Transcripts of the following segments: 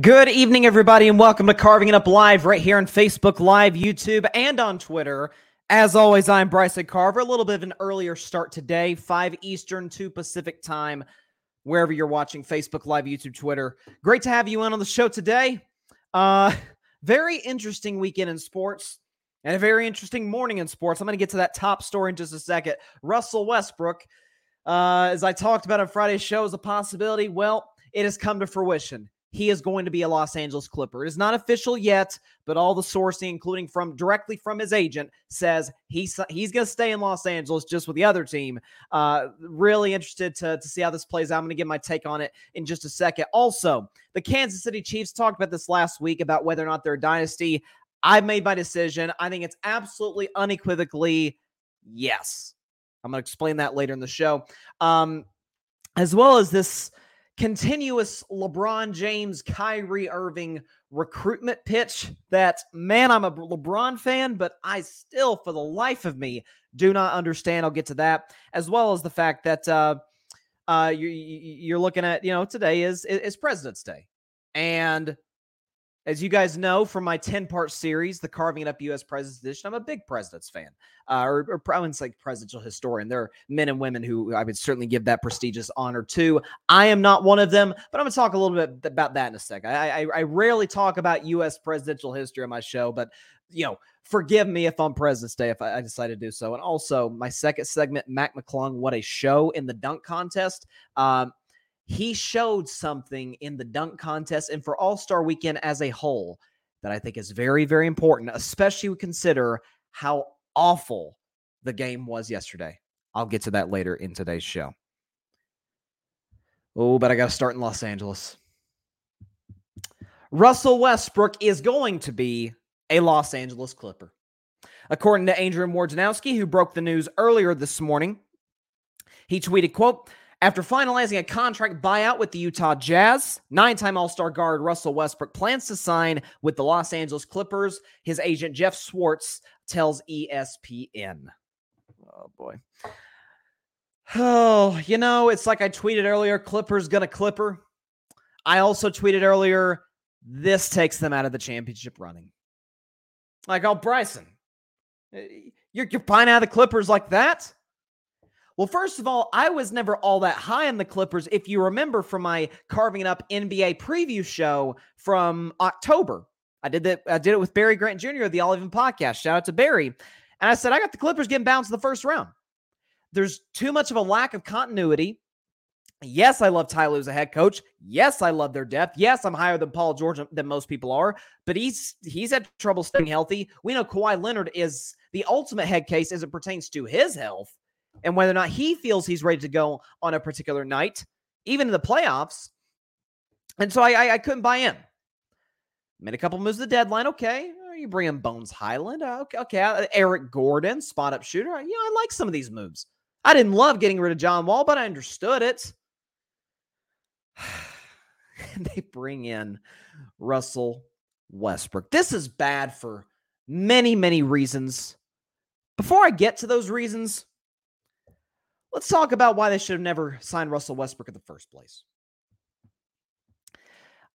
Good evening, everybody, and welcome to Carving It Up Live right here on Facebook Live, YouTube, and on Twitter. As always, I'm Bryson Carver. A little bit of an earlier start today, 5 Eastern, 2 Pacific time, wherever you're watching Facebook Live, YouTube, Twitter. Great to have you in on the show today. Uh, very interesting weekend in sports and a very interesting morning in sports. I'm going to get to that top story in just a second. Russell Westbrook, uh, as I talked about on Friday's show, is a possibility. Well, it has come to fruition he is going to be a Los Angeles Clipper. It is not official yet, but all the sourcing, including from directly from his agent, says he's he's going to stay in Los Angeles just with the other team. Uh, really interested to, to see how this plays out. I'm going to give my take on it in just a second. Also, the Kansas City Chiefs talked about this last week about whether or not they're a dynasty. I've made my decision. I think it's absolutely unequivocally yes. I'm going to explain that later in the show. Um, as well as this continuous LeBron James, Kyrie Irving recruitment pitch that, man, I'm a LeBron fan, but I still, for the life of me, do not understand. I'll get to that, as well as the fact that uh, uh, you're, you're looking at, you know, today is, is President's Day. And as you guys know from my 10 part series, the Carving It Up U.S. President's Edition, I'm a big President's fan, uh, or, or wouldn't say presidential historian. There are men and women who I would certainly give that prestigious honor to. I am not one of them, but I'm going to talk a little bit about that in a second. I, I, I rarely talk about U.S. presidential history on my show, but you know, forgive me if on President's Day if I, I, decide to do so. And also, my second segment, Mac McClung, what a show in the dunk contest. Um, he showed something in the dunk contest and for All Star weekend as a whole that I think is very, very important, especially we consider how awful the game was yesterday. I'll get to that later in today's show. Oh, but I got to start in Los Angeles. Russell Westbrook is going to be a Los Angeles Clipper. According to Andrew Wojnarowski, who broke the news earlier this morning, he tweeted, quote, after finalizing a contract buyout with the Utah Jazz, nine time All Star guard Russell Westbrook plans to sign with the Los Angeles Clippers. His agent Jeff Schwartz tells ESPN. Oh, boy. Oh, you know, it's like I tweeted earlier Clippers gonna Clipper. I also tweeted earlier this takes them out of the championship running. Like, oh, Bryson, eh, you're, you're fine out of the Clippers like that? Well, first of all, I was never all that high on the Clippers. If you remember from my carving up NBA preview show from October, I did that. I did it with Barry Grant Jr. of the All podcast. Shout out to Barry. And I said, I got the Clippers getting bounced in the first round. There's too much of a lack of continuity. Yes, I love Ty Lue as a head coach. Yes, I love their depth. Yes, I'm higher than Paul George than most people are, but he's he's had trouble staying healthy. We know Kawhi Leonard is the ultimate head case as it pertains to his health and whether or not he feels he's ready to go on a particular night, even in the playoffs. And so I, I, I couldn't buy in. Made a couple moves at the deadline. Okay. Uh, you bring in Bones Hyland. Uh, okay. Okay. Uh, Eric Gordon, spot up shooter. You know, I like some of these moves. I didn't love getting rid of John Wall, but I understood it. they bring in Russell Westbrook. This is bad for Many, many reasons. Before I get to those reasons, let's talk about why they should have never signed Russell Westbrook in the first place.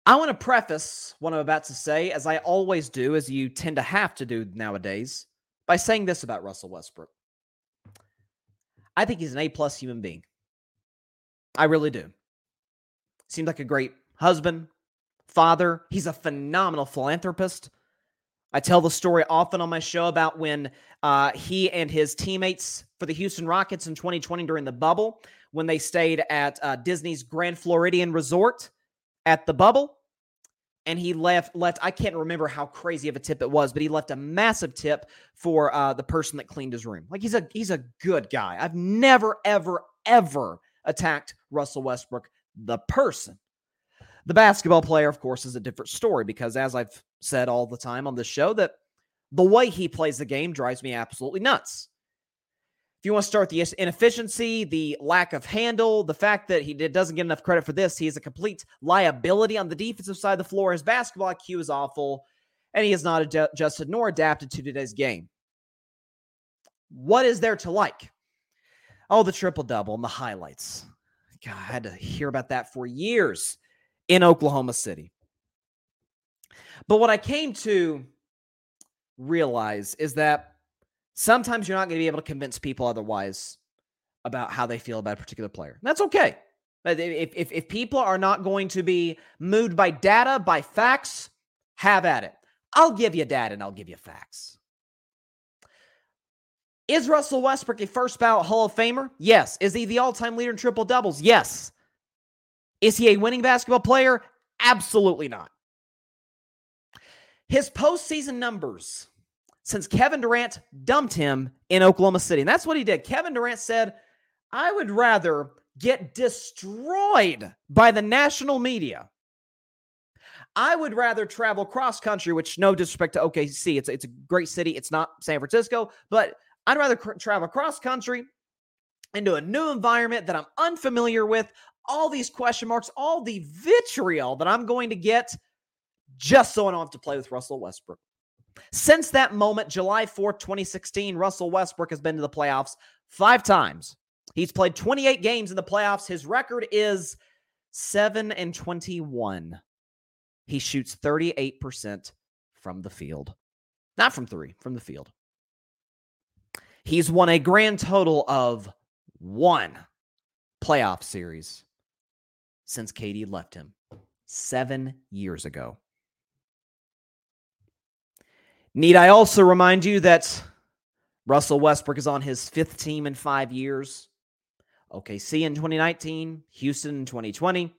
I want to preface what I'm about to say, as I always do, as you tend to have to do nowadays, by saying this about Russell Westbrook. I think he's an A plus human being. I really do. Seems like a great husband, father. He's a phenomenal philanthropist. I tell the story often on my show about when uh, he and his teammates for the Houston Rockets in 2020 during the bubble, when they stayed at uh, Disney's Grand Floridian Resort at the bubble. And he left, left, I can't remember how crazy of a tip it was, but he left a massive tip for uh, the person that cleaned his room. Like he's a he's a good guy. I've never, ever, ever attacked Russell Westbrook, the person. The basketball player, of course, is a different story because, as I've said all the time on this show, that the way he plays the game drives me absolutely nuts. If you want to start the inefficiency, the lack of handle, the fact that he doesn't get enough credit for this, he is a complete liability on the defensive side of the floor. His basketball IQ is awful, and he is not adjusted nor adapted to today's game. What is there to like? Oh, the triple double and the highlights. God, I had to hear about that for years in Oklahoma City. But what I came to realize is that sometimes you're not going to be able to convince people otherwise about how they feel about a particular player. That's okay. If, if, if people are not going to be moved by data, by facts, have at it. I'll give you data and I'll give you facts. Is Russell Westbrook a first ballot Hall of Famer? Yes. Is he the all time leader in triple doubles? Yes. Is he a winning basketball player? Absolutely not. His postseason numbers since Kevin Durant dumped him in Oklahoma City. And that's what he did. Kevin Durant said, I would rather get destroyed by the national media. I would rather travel cross country, which no disrespect to OKC, it's it's a great city. It's not San Francisco, but I'd rather cr- travel cross country into a new environment that I'm unfamiliar with, all these question marks, all the vitriol that I'm going to get just so I don't have to play with Russell Westbrook. Since that moment, July 4th, 2016, Russell Westbrook has been to the playoffs five times. He's played 28 games in the playoffs. His record is 7 and 21. He shoots 38% from the field. Not from three, from the field. He's won a grand total of one playoff series since KD left him seven years ago. Need I also remind you that Russell Westbrook is on his fifth team in five years? OKC in 2019, Houston in 2020,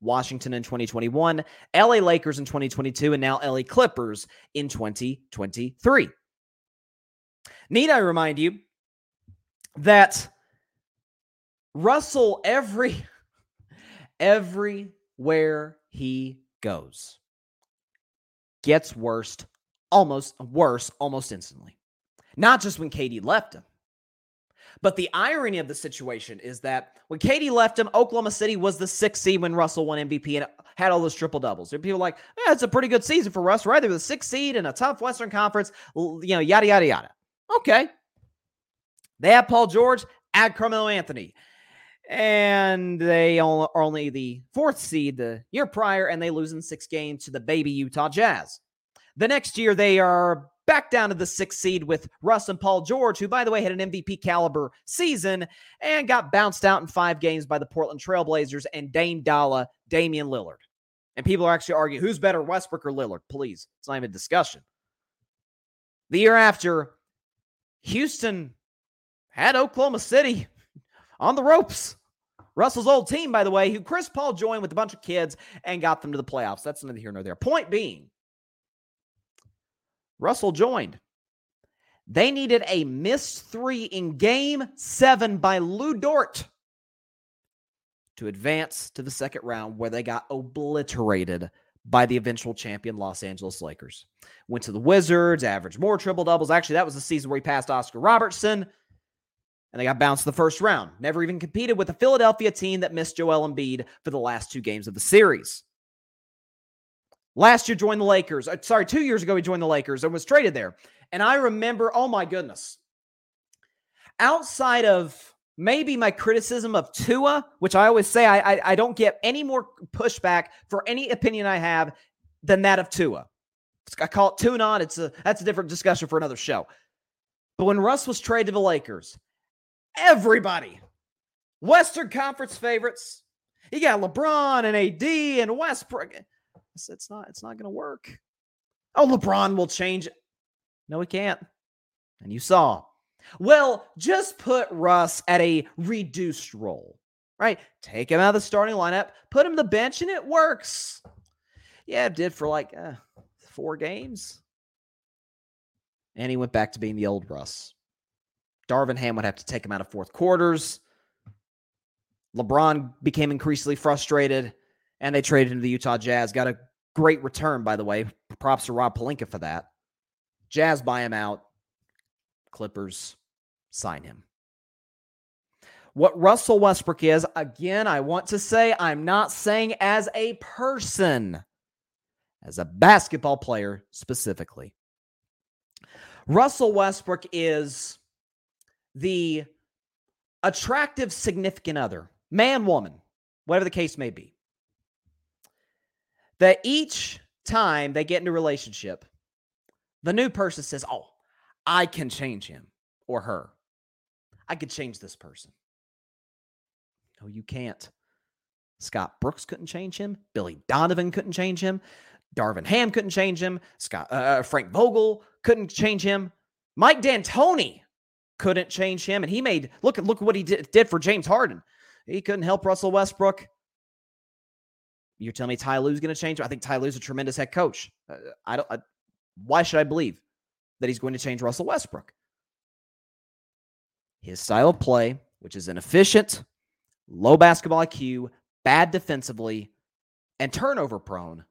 Washington in 2021, LA Lakers in 2022, and now LA Clippers in 2023. Need I remind you that Russell, every everywhere he goes, gets worse, almost worse, almost instantly. Not just when KD left him. But the irony of the situation is that when KD left him, Oklahoma City was the sixth seed when Russell won MVP and had all those triple doubles. People like, yeah, it's a pretty good season for Russ, right? They were the sixth seed in a tough Western Conference, you know, yada, yada, yada. Okay. They have Paul George, add Carmelo Anthony and they are only the fourth seed the year prior, and they lose in six games to the baby Utah Jazz. The next year, they are back down to the sixth seed with Russ and Paul George, who, by the way, had an MVP caliber season and got bounced out in five games by the Portland Trailblazers and Dame Dalla, Damian Lillard. And people are actually arguing who's better, Westbrook or Lillard? Please, it's not even a discussion. The year after, Houston had Oklahoma City on the ropes. Russell's old team, by the way, who Chris Paul joined with a bunch of kids and got them to the playoffs. That's neither here nor there. Point being, Russell joined. They needed a missed three in game seven by Lu Dort to advance to the second round, where they got obliterated by the eventual champion Los Angeles Lakers. Went to the Wizards, averaged more triple doubles. Actually, that was the season where he passed Oscar Robertson and they got bounced the first round. Never even competed with the Philadelphia team that missed Joel Embiid for the last two games of the series. Last year, joined the Lakers. Uh, sorry, two years ago, he joined the Lakers and was traded there. And I remember, oh my goodness, outside of maybe my criticism of Tua, which I always say I, I, I don't get any more pushback for any opinion I have than that of Tua. I call it tune on. It's a that's a different discussion for another show. But when Russ was traded to the Lakers, everybody, Western Conference favorites, you got LeBron and AD and Westbrook. It's not. It's not going to work. Oh, LeBron will change. No, he can't. And you saw well, just put Russ at a reduced role, right? Take him out of the starting lineup, put him the bench, and it works. Yeah, it did for like uh, four games. And he went back to being the old Russ. Darvin Ham would have to take him out of fourth quarters. LeBron became increasingly frustrated, and they traded him to the Utah Jazz. Got a great return, by the way. Props to Rob Pelinka for that. Jazz buy him out. Clippers sign him. What Russell Westbrook is, again, I want to say I'm not saying as a person, as a basketball player specifically. Russell Westbrook is the attractive significant other, man, woman, whatever the case may be. That each time they get into a relationship, the new person says, Oh, I can change him or her. I could change this person. No, you can't. Scott Brooks couldn't change him. Billy Donovan couldn't change him. Darvin Ham couldn't change him. Scott uh, uh, Frank Vogel couldn't change him. Mike D'Antoni couldn't change him, and he made look at look what he did, did for James Harden. He couldn't help Russell Westbrook. You're telling me Ty Lue's going to change? I think Ty Lue's a tremendous head coach. Uh, I don't. I, why should I believe that he's going to change Russell Westbrook? his style of play, which is inefficient, low basketball IQ, bad defensively, and turnover prone,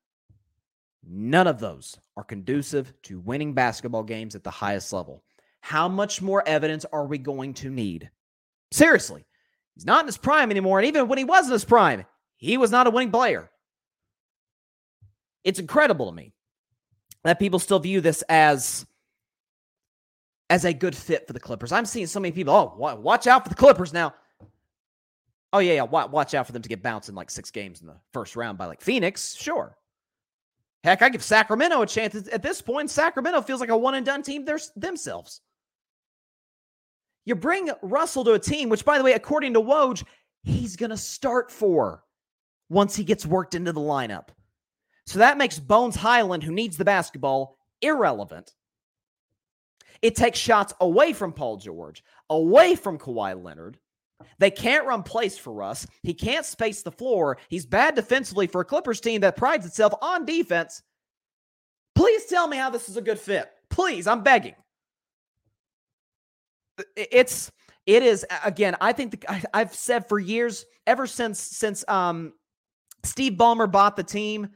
none of those are conducive to winning basketball games at the highest level. How much more evidence are we going to need? Seriously, he's not in his prime anymore. And even when he was in his prime, he was not a winning player. It's incredible to me that people still view this as as a good fit for the Clippers. I'm seeing so many people, oh, watch out for the Clippers now. Oh, yeah, yeah, watch out for them to get bounced in like six games in the first round by like Phoenix. Sure. Heck, I give Sacramento a chance. At this point, Sacramento feels like a one and done team They're themselves. You bring Russell to a team, which, by the way, according to Woj, he's going to start for once he gets worked into the lineup. So that makes Bones Hyland, who needs the basketball, irrelevant. It takes shots away from Paul George, away from Kawhi Leonard. They can't run plays for Russ. He can't space the floor. He's bad defensively for a Clippers team that prides itself on defense. Please tell me how this is a good fit. Please, I'm begging. It's it is again. I think the, I, I've said for years, ever since since um Steve Ballmer bought the team,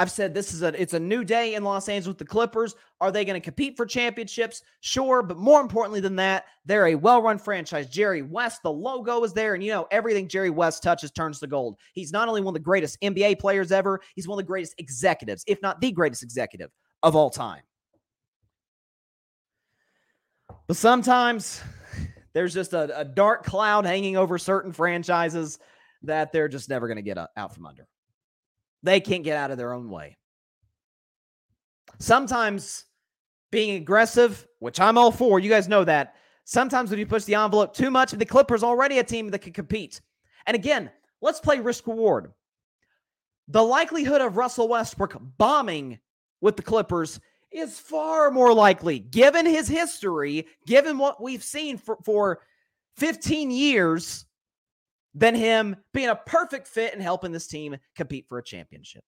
I've said this is a it's a new day in Los Angeles with the Clippers. Are they going to compete for championships? Sure, but more importantly than that, they're a well-run franchise. Jerry West, the logo is there, and you know everything Jerry West touches turns to gold. He's not only one of the greatest NBA players ever, he's one of the greatest executives, if not the greatest executive of all time. But sometimes there's just a, a dark cloud hanging over certain franchises that they're just never going to get uh, out from under. They can't get out of their own way. Sometimes being aggressive, which I'm all for, you guys know that. Sometimes when you push the envelope too much, the Clippers already a team that can compete. And again, let's play risk reward. The likelihood of Russell Westbrook bombing with the Clippers is far more likely, given his history, given what we've seen for, for 15 years, than him being a perfect fit and helping this team compete for a championship.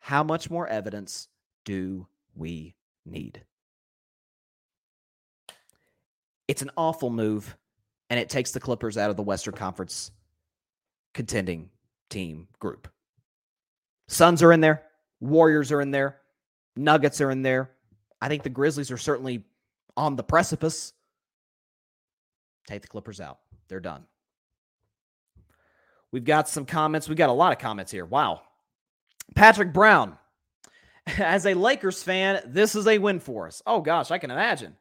How much more evidence do we need? It's an awful move, and it takes the Clippers out of the Western Conference contending team group. Suns are in there, Warriors are in there, Nuggets are in there. I think the Grizzlies are certainly on the precipice. Take the Clippers out. They're done. We've got some comments. We got a lot of comments here. Wow. Patrick Brown as a Lakers fan, this is a win for us. Oh gosh, I can imagine.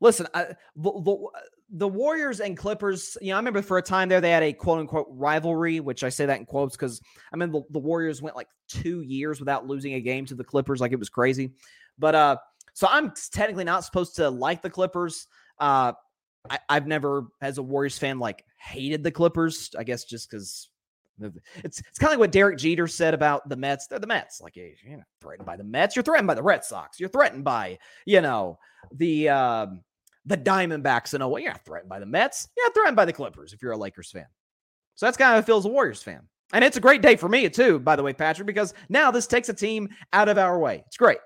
Listen, I, the, the, the Warriors and Clippers, you know, I remember for a time there they had a quote unquote rivalry, which I say that in quotes because I mean the, the Warriors went like two years without losing a game to the Clippers, like it was crazy. But uh, so I'm technically not supposed to like the Clippers. Uh, I, I've never, as a Warriors fan, like hated the Clippers. I guess just because it's it's kind of like what Derek Jeter said about the Mets. They're the Mets. Like you're not threatened by the Mets. You're threatened by the Red Sox. You're threatened by you know the um, the Diamondbacks in a way. You're not threatened by the Mets. You're not threatened by the Clippers if you're a Lakers fan. So that's kind of how it feels a Warriors fan. And it's a great day for me too, by the way, Patrick, because now this takes a team out of our way. It's great.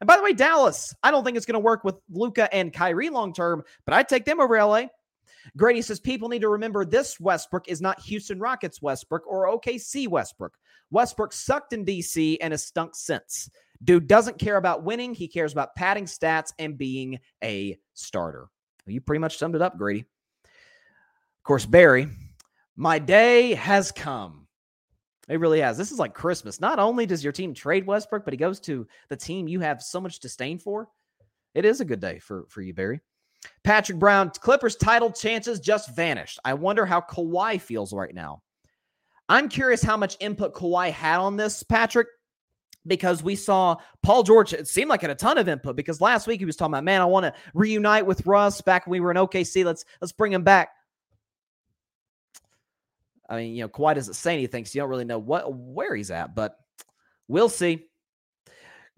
And by the way, Dallas, I don't think it's going to work with Luka and Kyrie long term, but I'd take them over LA. Grady says people need to remember this Westbrook is not Houston Rockets Westbrook or OKC Westbrook. Westbrook sucked in DC and has stunk since. Dude doesn't care about winning. He cares about padding stats and being a starter. You pretty much summed it up, Grady. Of course, Barry, my day has come. It really has. This is like Christmas. Not only does your team trade Westbrook, but he goes to the team you have so much disdain for. It is a good day for, for you, Barry. Patrick Brown, Clippers title chances just vanished. I wonder how Kawhi feels right now. I'm curious how much input Kawhi had on this, Patrick, because we saw Paul George. It seemed like had a ton of input because last week he was talking about, man, I want to reunite with Russ back when we were in OKC. Let's let's bring him back. I mean, you know, Kawhi doesn't say anything, so you don't really know what where he's at, but we'll see.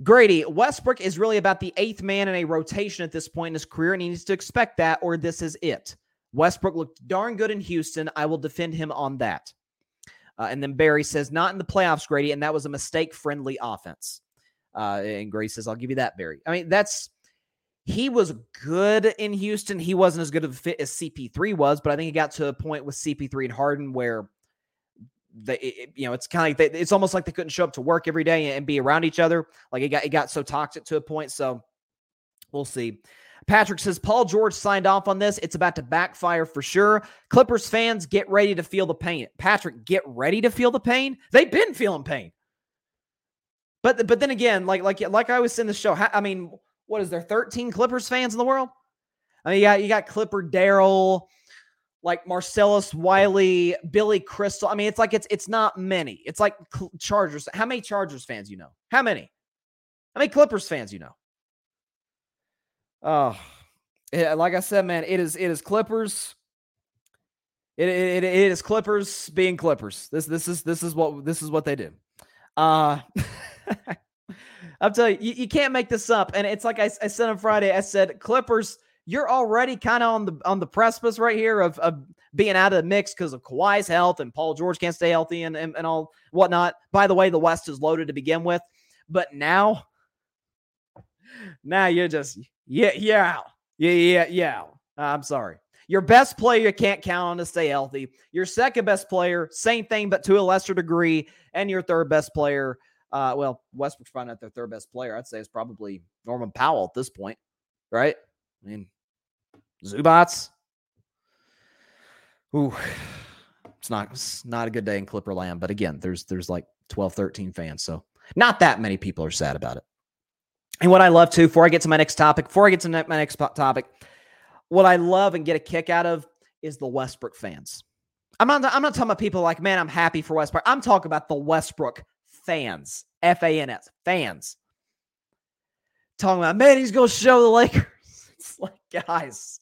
Grady, Westbrook is really about the eighth man in a rotation at this point in his career, and he needs to expect that, or this is it. Westbrook looked darn good in Houston. I will defend him on that. Uh, and then Barry says, not in the playoffs, Grady, and that was a mistake friendly offense. Uh, and Grady says, I'll give you that, Barry. I mean, that's he was good in Houston. He wasn't as good of a fit as CP3 was, but I think he got to a point with CP3 and Harden where they, you know, it's kind of like they, it's almost like they couldn't show up to work every day and be around each other. Like it got it got so toxic to a point. So we'll see. Patrick says Paul George signed off on this. It's about to backfire for sure. Clippers fans, get ready to feel the pain. Patrick, get ready to feel the pain. They've been feeling pain. But but then again, like like like I was in the show. I mean, what is there? Thirteen Clippers fans in the world? I mean, yeah, you got Clipper Darrell, like Marcellus Wiley, Billy Crystal. I mean, it's like it's it's not many. It's like Chargers. How many Chargers fans you know? How many? How many Clippers fans you know? Oh, yeah, like I said, man, it is it is Clippers. It, it, it is Clippers being Clippers. This this is this is what this is what they do. Uh I'm telling you, you, you can't make this up. And it's like I, I said on Friday, I said Clippers you're already kind of on the on the precipice right here of, of being out of the mix because of Kawhi's health and Paul George can't stay healthy and, and, and all whatnot. By the way, the West is loaded to begin with. But now, now you're just yeah, yeah, yeah, yeah, yeah. I'm sorry. Your best player can't count on to stay healthy. Your second best player, same thing, but to a lesser degree. And your third best player, uh, well, Westbrook's probably not their third best player. I'd say it's probably Norman Powell at this point, right? I mean, Zubac. Ooh, it's not it's not a good day in Clipper land. But again, there's there's like 12, 13 fans. So not that many people are sad about it. And what I love too, before I get to my next topic, before I get to my next topic, what I love and get a kick out of is the Westbrook fans. I'm not I'm not talking about people like, man, I'm happy for Westbrook. I'm talking about the Westbrook fans. F A N S fans. Talking about, man, he's gonna show the Lakers. It's like, guys,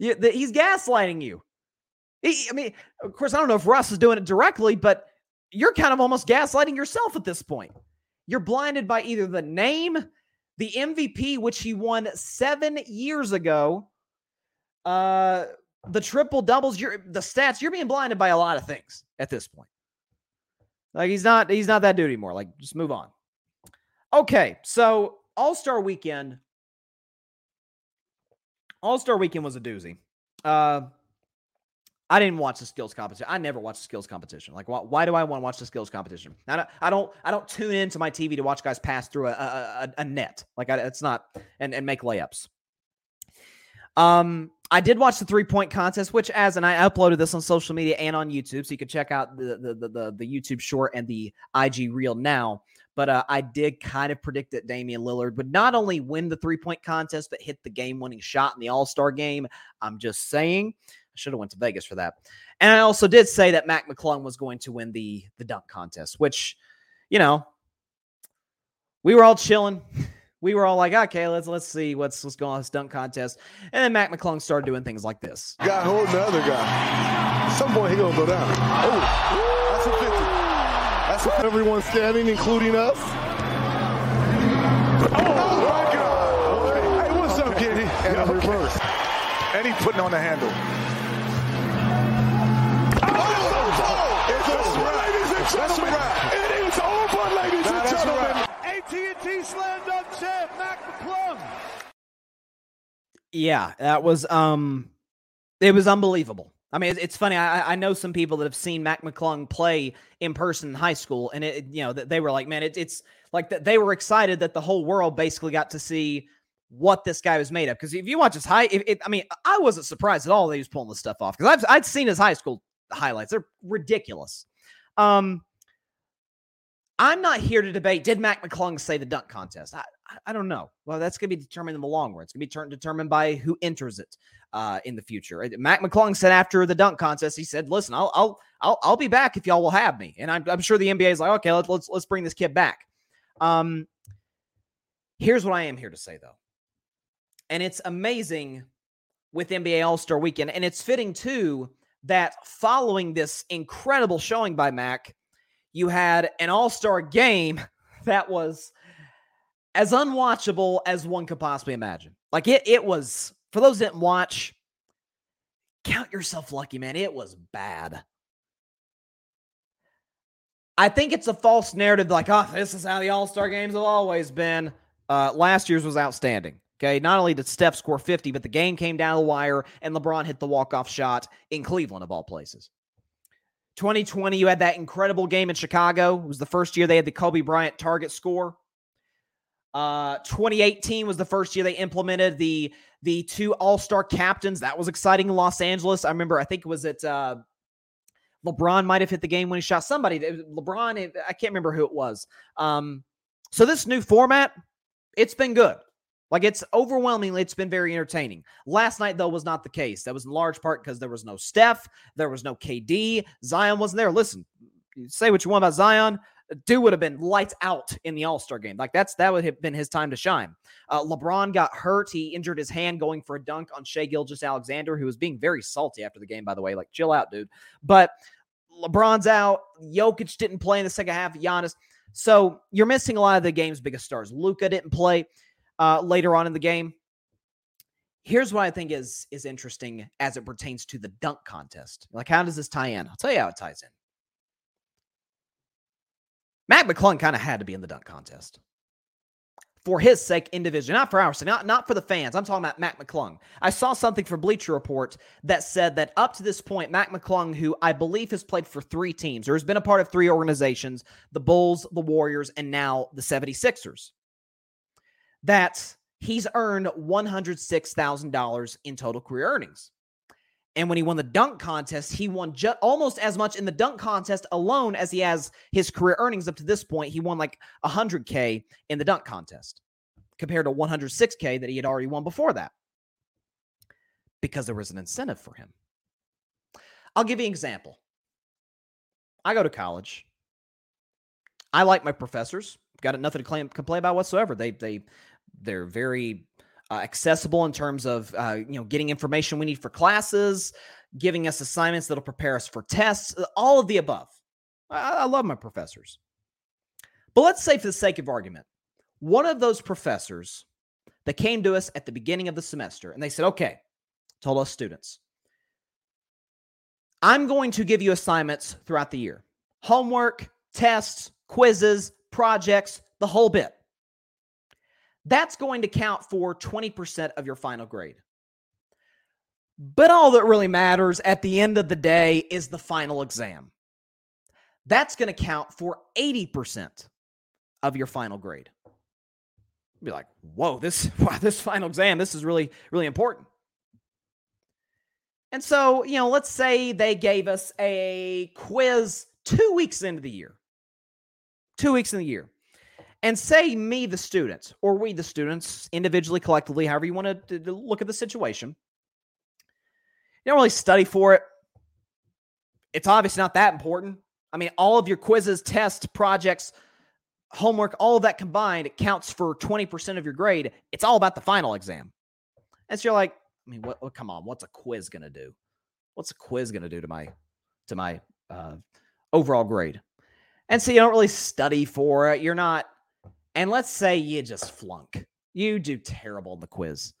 you, the, he's gaslighting you. He, I mean, of course, I don't know if Russ is doing it directly, but you're kind of almost gaslighting yourself at this point. You're blinded by either the name, the MVP, which he won seven years ago, uh, the triple doubles, you're the stats, you're being blinded by a lot of things at this point. Like he's not, he's not that dude anymore. Like, just move on. Okay, so All-Star weekend all Star Weekend was a doozy. Uh, I didn't watch the skills competition. I never watch the skills competition. Like, why, why do I want to watch the skills competition? I don't, I don't, I don't tune into my TV to watch guys pass through a, a, a net. Like, I, it's not and and make layups. Um, I did watch the three point contest, which as and I uploaded this on social media and on YouTube, so you can check out the the the, the, the YouTube short and the IG reel now. But uh, I did kind of predict that Damian Lillard would not only win the three point contest, but hit the game winning shot in the All Star game. I'm just saying. I should have went to Vegas for that. And I also did say that Mac McClung was going to win the the dunk contest, which, you know, we were all chilling. We were all like, okay, let's let's see what's what's going on this dunk contest. And then Mac McClung started doing things like this. Guy holding the other guy. Some point he gonna go down. Oh, that's a 50. That's a, everyone standing, including us. Oh my God! Hey, what's up, kid? And a reverse. And he's putting on the handle. Oh, it's over, ladies and gentlemen. It is over, ladies and gentlemen. AT&T Slam Dunk Champ, Mac McClung. Yeah, that was um, it was unbelievable. I mean, it's funny. I, I know some people that have seen Mac McClung play in person in high school, and it, you know, they were like, man, it, it's like. They were excited that the whole world basically got to see what this guy was made of. Because if you watch his high, if, I mean, I wasn't surprised at all that he was pulling this stuff off. Because I've I'd seen his high school highlights; they're ridiculous. Um, I'm not here to debate. Did Mac McClung say the dunk contest? I, I, don't know. Well, that's going to be determined in the long run. It's going to be ter- determined by who enters it uh, in the future. Mac McClung said after the dunk contest, he said, "Listen, I'll I'll I'll, I'll be back if y'all will have me." And I'm, I'm sure the NBA is like, "Okay, let's let's let's bring this kid back." Um, here's what I am here to say though, and it's amazing with NBA All Star Weekend, and it's fitting too that following this incredible showing by Mac, you had an All Star game that was as unwatchable as one could possibly imagine. Like it, it was for those that didn't watch. Count yourself lucky, man. It was bad. I think it's a false narrative, like, oh, this is how the All Star games have always been. Uh, last year's was outstanding. Okay, not only did Steph score 50, but the game came down the wire and LeBron hit the walk-off shot in Cleveland, of all places. 2020, you had that incredible game in Chicago. It was the first year they had the Kobe Bryant target score. Uh, 2018 was the first year they implemented the the two All Star captains. That was exciting in Los Angeles. I remember. I think it was at uh, LeBron might have hit the game when he shot somebody. LeBron. I can't remember who it was. Um, so this new format, it's been good. Like it's overwhelmingly, it's been very entertaining. Last night, though, was not the case. That was in large part because there was no Steph, there was no KD, Zion wasn't there. Listen, say what you want about Zion, dude would have been lights out in the All Star game. Like that's that would have been his time to shine. Uh, LeBron got hurt; he injured his hand going for a dunk on Shai Gilgeous-Alexander, who was being very salty after the game. By the way, like chill out, dude. But LeBron's out. Jokic didn't play in the second half. Giannis. So you're missing a lot of the game's biggest stars. Luka didn't play uh, later on in the game. Here's what I think is is interesting as it pertains to the dunk contest. Like, how does this tie in? I'll tell you how it ties in. Mac McClung kind of had to be in the dunk contest for his sake individually, not for ours, not, not for the fans. I'm talking about Mac McClung. I saw something for Bleacher Report that said that up to this point, Mac McClung, who I believe has played for three teams or has been a part of three organizations the Bulls, the Warriors, and now the 76ers, that he's earned $106,000 in total career earnings. And when he won the dunk contest, he won just almost as much in the dunk contest alone as he has his career earnings up to this point. He won like 100K in the dunk contest compared to 106K that he had already won before that because there was an incentive for him. I'll give you an example. I go to college. I like my professors. Got nothing to claim, complain about whatsoever. They they they're very uh, accessible in terms of uh, you know getting information we need for classes, giving us assignments that'll prepare us for tests, uh, all of the above. I, I love my professors. But let's say, for the sake of argument, one of those professors that came to us at the beginning of the semester and they said, okay, told us students, I'm going to give you assignments throughout the year homework, tests, quizzes, projects, the whole bit. That's going to count for 20% of your final grade. But all that really matters at the end of the day is the final exam. That's going to count for 80% of your final grade. You'd be like, whoa, this wow, this final exam, this is really, really important. And so, you know, let's say they gave us a quiz two weeks into the year. Two weeks in the year. And say me, the students, or we, the students, individually, collectively, however you want to, to look at the situation. You don't really study for it. It's obviously not that important. I mean, all of your quizzes, tests, projects, homework, all of that combined counts for 20% of your grade. It's all about the final exam. And so you're like, I mean, what, what come on, what's a quiz to do? What's a quiz to do to my to my uh, overall grade? And so you don't really study for it. You're not and let's say you just flunk. You do terrible in the quiz.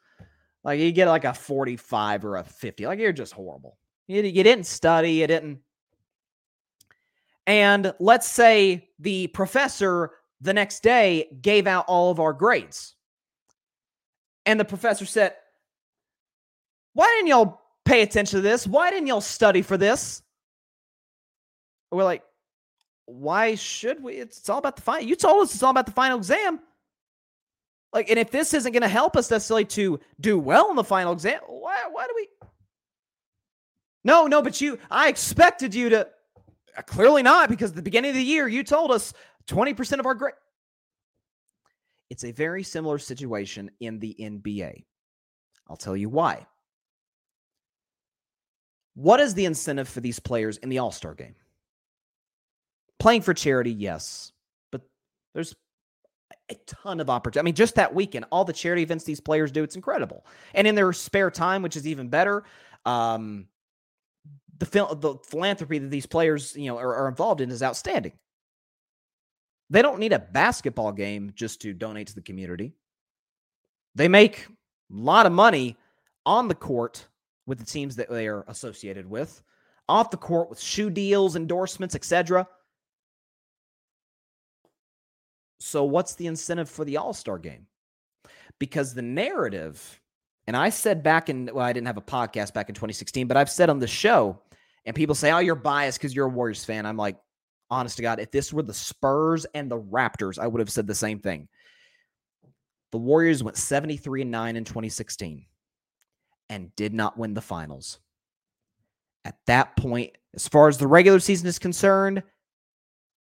Like you get like a 45 or a 50. Like you're just horrible. You, you didn't study, you didn't and let's say the professor the next day gave out all of our grades. And the professor said, Why didn't y'all pay attention to this? Why didn't y'all study for this? We're like, Why should we? It's, it's all about the final. You told us it's all about the final exam. Like, and if this isn't going to help us necessarily to do well in the final exam, why, why do we? No, no, but you, I expected you to. Uh, clearly not, because at the beginning of the year, you told us 20% of our grade. It's a very similar situation in the NBA. I'll tell you why. What is the incentive for these players in the All Star game? Playing for charity, yes, but there's a ton of opportunity. I mean, just that weekend, all the charity events these players do, it's incredible. And in their spare time, which is even better, um, the, phil- the philanthropy that these players, you know, are, are involved in is outstanding. They don't need a basketball game just to donate to the community. They make a lot of money on the court with the teams that they are associated with, off the court with shoe deals, endorsements, etc. So, what's the incentive for the All Star game? Because the narrative, and I said back in, well, I didn't have a podcast back in 2016, but I've said on the show, and people say, oh, you're biased because you're a Warriors fan. I'm like, honest to God, if this were the Spurs and the Raptors, I would have said the same thing. The Warriors went 73 and 9 in 2016 and did not win the finals. At that point, as far as the regular season is concerned,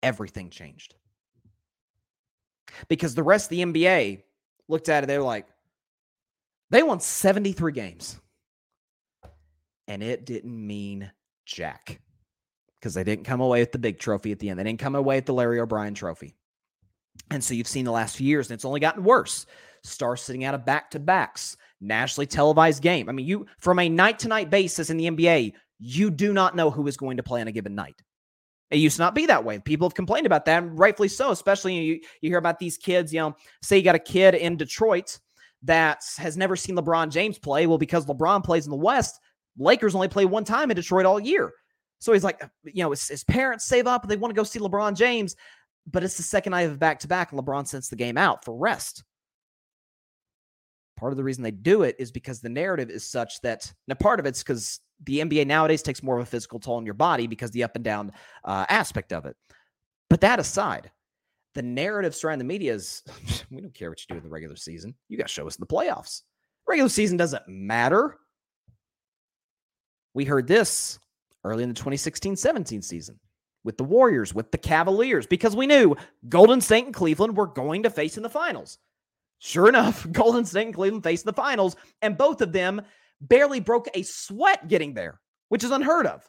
everything changed. Because the rest of the NBA looked at it, they were like, they won 73 games. And it didn't mean jack because they didn't come away with the big trophy at the end. They didn't come away with the Larry O'Brien trophy. And so you've seen the last few years, and it's only gotten worse. Stars sitting out of back to backs, nationally televised game. I mean, you from a night to night basis in the NBA, you do not know who is going to play on a given night. It used to not be that way. People have complained about that, and rightfully so. Especially you, you hear about these kids. You know, say you got a kid in Detroit that has never seen LeBron James play. Well, because LeBron plays in the West, Lakers only play one time in Detroit all year. So he's like, uh, you know, his, his parents save up and they want to go see LeBron James, but it's the second night of back to back, and LeBron sends the game out for rest. Part of the reason they do it is because the narrative is such that now part of it's because the NBA nowadays takes more of a physical toll on your body because the up and down uh, aspect of it. But that aside, the narrative surrounding the media is we don't care what you do in the regular season. You got to show us in the playoffs. Regular season doesn't matter. We heard this early in the 2016 17 season with the Warriors, with the Cavaliers, because we knew Golden State and Cleveland were going to face in the finals. Sure enough, Golden State and Cleveland faced the finals, and both of them barely broke a sweat getting there, which is unheard of.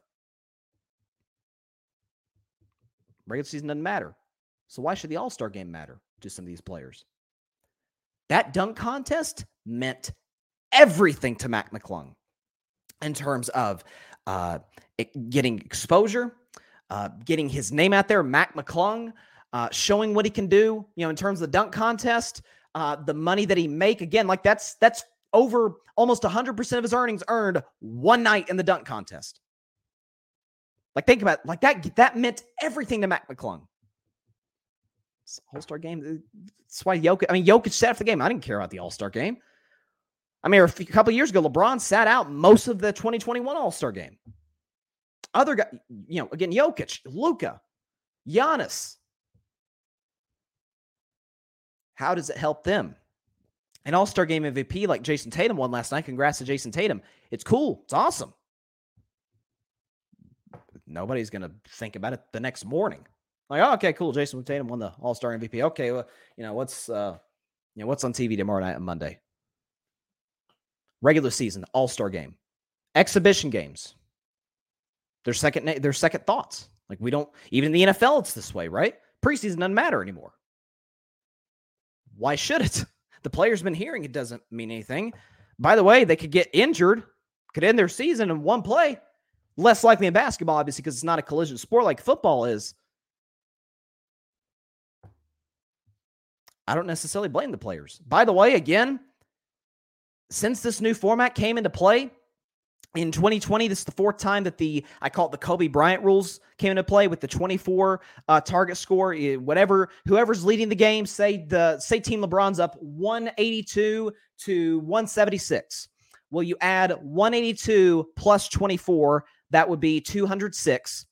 Regular season doesn't matter. So why should the All Star game matter to some of these players? That dunk contest meant everything to Mac McClung in terms of uh, getting exposure, uh, getting his name out there, Mac McClung, uh, showing what he can do. You know, in terms of the dunk contest, uh, the money that he make again, like that's that's over almost 100% of his earnings earned one night in the dunk contest. Like think about it, like that that meant everything to Mac McClung. All Star game. That's why Jokic. I mean, Jokic sat for the game. I didn't care about the All Star game. I mean, a, few, a couple years ago, LeBron sat out most of the 2021 All Star game. Other guy, you know, again, Jokic, Luka, Giannis. How does it help them? An All Star game MVP like Jayson Tatum won last night. Congrats to Jayson Tatum. It's cool. It's awesome. Nobody's to think about it the next morning. Like, oh, okay, cool. Jayson Tatum won the All Star MVP. Okay, well, you know what's uh, you know what's on TV tomorrow night on Monday? Regular season, All Star game, exhibition games. Their second, their second thoughts. Like we don't even in the NFL, it's this way, right? Preseason doesn't matter anymore. Why should it? The player's been hearing it doesn't mean anything. By the way, they could get injured, could end their season in one play. Less likely in basketball, obviously, because it's not a collision sport like football is. I don't necessarily blame the players. By the way, again, since this new format came into play, in 2020 this is the fourth time that the i call it the kobe bryant rules came into play with the 24 uh, target score. Whatever whoever's leading the game say the say team lebron's up 182 to 176 well you add 182 plus 24 that would be 206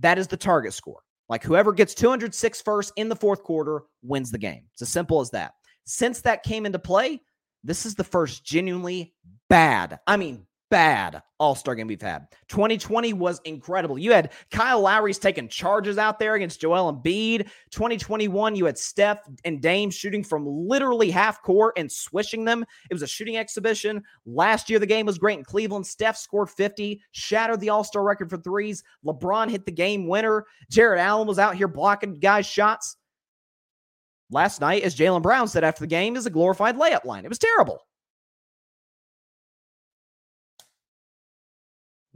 that is the target score. Like whoever gets 206 first in the fourth quarter wins the game. It's as simple as that. Since that came into play this is the first genuinely bad i mean bad All Star game we've had. 2020 was incredible. You had Kyle Lowry's taking charges out there against Joel Embiid. 2021, you had Steph and Dame shooting from literally half court and swishing them. It was a shooting exhibition. Last year, the game was great in Cleveland. Steph scored 50, shattered the All Star record for threes. LeBron hit the game winner. Jarrett Allen was out here blocking guys' shots. Last night, as Jaylen Brown said after the game, is a glorified layup line. It was terrible.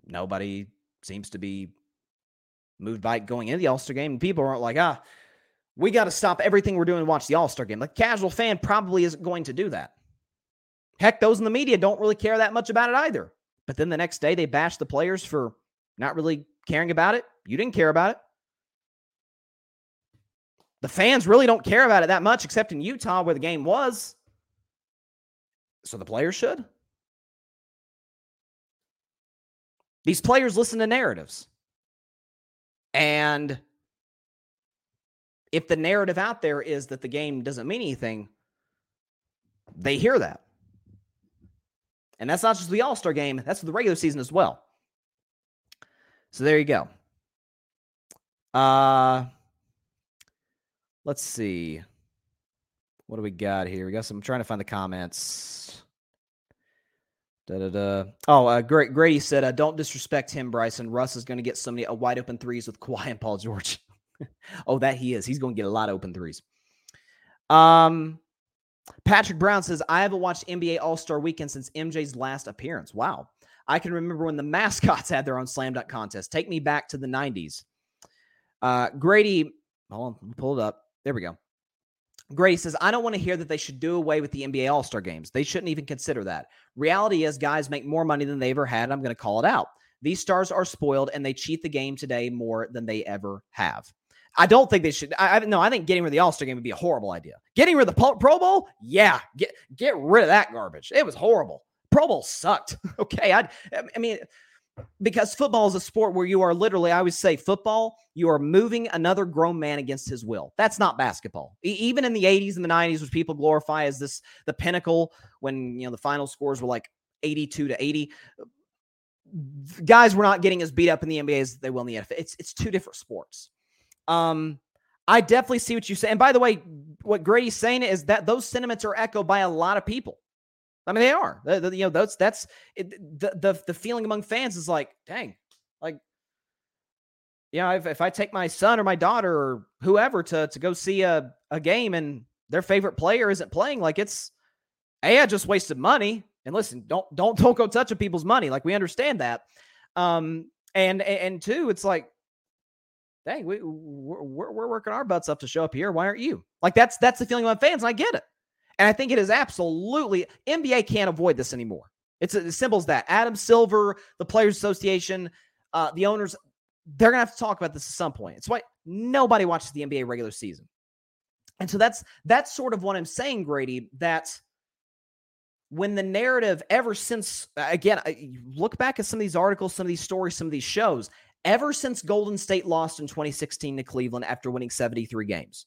Nobody seems to be moved by going into the All Star game. People aren't like, ah, we got to stop everything we're doing to watch the All Star game. The casual fan probably isn't going to do that. Heck, those in the media don't really care that much about it either. But then the next day, they bash the players for not really caring about it. You didn't care about it. The fans really don't care about it that much, except in Utah where the game was. So the players should. These players listen to narratives. And if the narrative out there is that the game doesn't mean anything, they hear that. And that's not just the All Star game, that's the regular season as well. So there you go. Uh, let's see. What do we got here? We got some. I'm trying to find the comments. Da, da, da. Oh, uh, Grady said, uh, "Don't disrespect him, Bryson. Russ is going to get so many uh, wide open threes with Kawhi and Paul George. oh, that he is. He's going to get a lot of open threes. Um, Patrick Brown says, "I haven't watched NBA All Star Weekend since MJ's last appearance. Wow, I can remember when the mascots had their own slam dunk contest. Take me back to the '90s." Uh, Grady, hold on, pull it up. There we go. Gray says, I don't want to hear that they should do away with the NBA All Star games. They shouldn't even consider that. Reality is, guys make more money than they ever had. I'm going to call it out. These stars are spoiled and they cheat the game today more than they ever have. I don't think they should. I, I no, I think getting rid of the All Star game would be a horrible idea. Getting rid of the Pro Bowl, yeah, get get rid of that garbage. It was horrible. Pro Bowl sucked. okay, I I mean, because football is a sport where you are literally, I always say, football, you are moving another grown man against his will. That's not basketball. E- even in the 80s and the 90s, which people glorify as this the pinnacle when you know the final scores were like 82 to 80. Guys were not getting as beat up in the NBA as they will in the NFL. It's it's two different sports. Um, I definitely see what you say. And by the way, what Grady's saying is that those sentiments are echoed by a lot of people. I mean, they are. The, the, you know, that's that's it, the the the feeling among fans is like, dang, like, you know, if, if I take my son or my daughter or whoever to to go see a a game and their favorite player isn't playing, like it's, a I just wasted money. And listen, don't don't don't go touching people's money. Like we understand that. Um, and and two, it's like, dang, we we're, we're working our butts up to show up here. Why aren't you? Like that's that's the feeling among fans, and I get it. And I think it is absolutely NBA can't avoid this anymore. It's as simple as that. Adam Silver, the Players Association, uh, the owners, they're gonna have to talk about this at some point. It's why nobody watches the NBA regular season. And so that's that's sort of what I'm saying, Grady, that when the narrative ever since again, look back at some of these articles, some of these stories, some of these shows, ever since Golden State lost in 2016 to Cleveland after winning 73 games.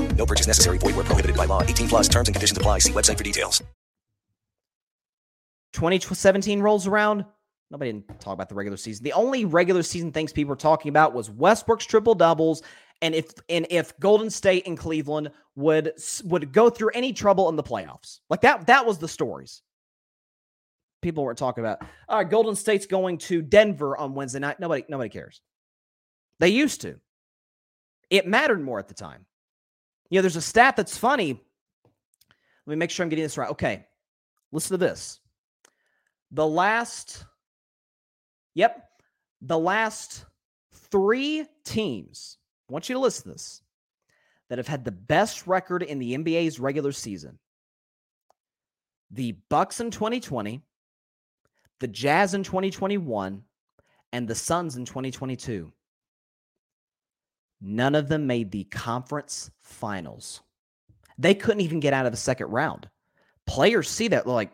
No purchase necessary. Void where prohibited by law. 18 plus terms and conditions apply. See website for details. 2017 rolls around. Nobody didn't talk about the regular season. The only regular season things people were talking about was Westbrook's triple doubles and if and if Golden State and Cleveland would would go through any trouble in the playoffs. Like that that was the stories. People weren't talking about. All right, Golden State's going to Denver on Wednesday night. Nobody nobody cares. They used to. It mattered more at the time. You know, there's a stat that's funny. Let me make sure I'm getting this right. Okay. Listen to this. The last Yep. The last 3 teams I want you to listen to this, that have had the best record in the NBA's regular season. The Bucks in 2020, the Jazz in 2021, and the Suns in 2022. None of them made the conference finals. They couldn't even get out of the second round. Players see that like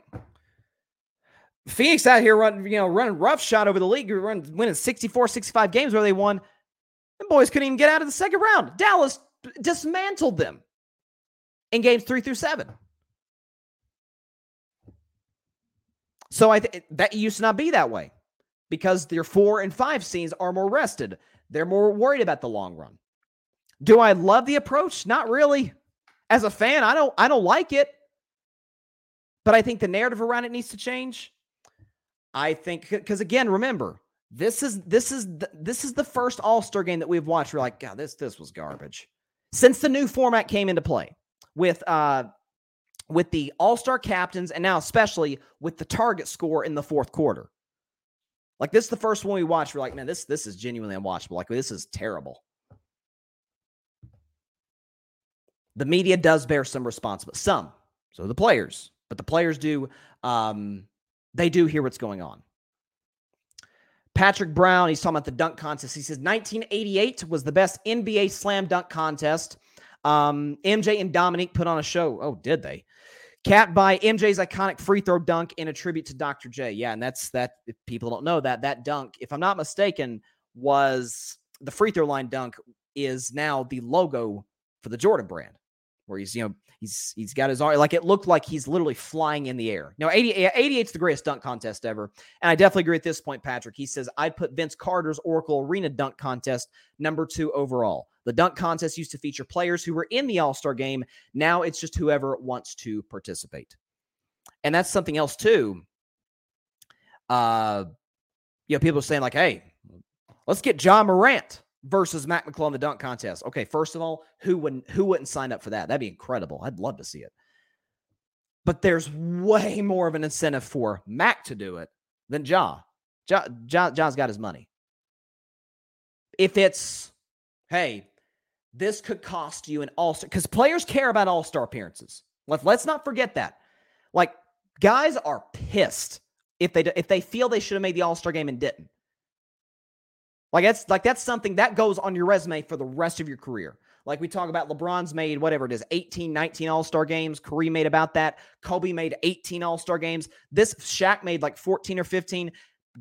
Phoenix out here running, you know, running rough shot over the league, winning 64, 65 games where they won the boys couldn't even get out of the second round. Dallas dismantled them in games three through seven. So I th- that used to not be that way because their four and five scenes are more rested. They're more worried about the long run. Do I love the approach? Not really. As a fan, I don't I don't like it. But I think the narrative around it needs to change. I think because again, remember, this is this is the, this is the first All Star game that we've watched. We're like, God, this this was garbage. Since the new format came into play with uh with the All Star captains and now especially with the target score in the fourth quarter. Like this is the first one we watched. We're like, man, this this is genuinely unwatchable. Like this is terrible. The media does bear some responsibility. Some, so the players, but the players do. Um, they do hear what's going on. Patrick Brown, he's talking about the dunk contest. He says 1988 was the best NBA slam dunk contest. Um, MJ and Dominique put on a show. Oh, did they? Capped by MJ's iconic free throw dunk in a tribute to Dr. J. Yeah, and that's that. If people don't know that, that dunk, if I'm not mistaken, was the free throw line dunk is now the logo for the Jordan brand, where he's, you know, He's he's got his arm like it looked like he's literally flying in the air. Now 80, 88's the greatest dunk contest ever, and I definitely agree at this point. Patrick he says I'd put Vince Carter's Oracle Arena dunk contest number two overall. The dunk contest used to feature players who were in the All Star game. Now it's just whoever wants to participate, and that's something else too. Uh, you know, people are saying like, "Hey, let's get Ja Morant." versus Mac McClung the dunk contest. Okay, first of all, who wouldn't who wouldn't sign up for that? That'd be incredible. I'd love to see it. But there's way more of an incentive for Mac to do it than Ja. Ja, ja Ja's got his money. If it's, hey, this could cost you an all-star because players care about all-star appearances. Let, let's not forget that. Like guys are pissed if they if they feel they should have made the all-star game and didn't. Like that's like that's something that goes on your resume for the rest of your career. Like we talk about LeBron's made whatever it is, 18, 19 All-Star games. Kareem made about that. Kobe made 18 All-Star games. This Shaq made like 14 or 15.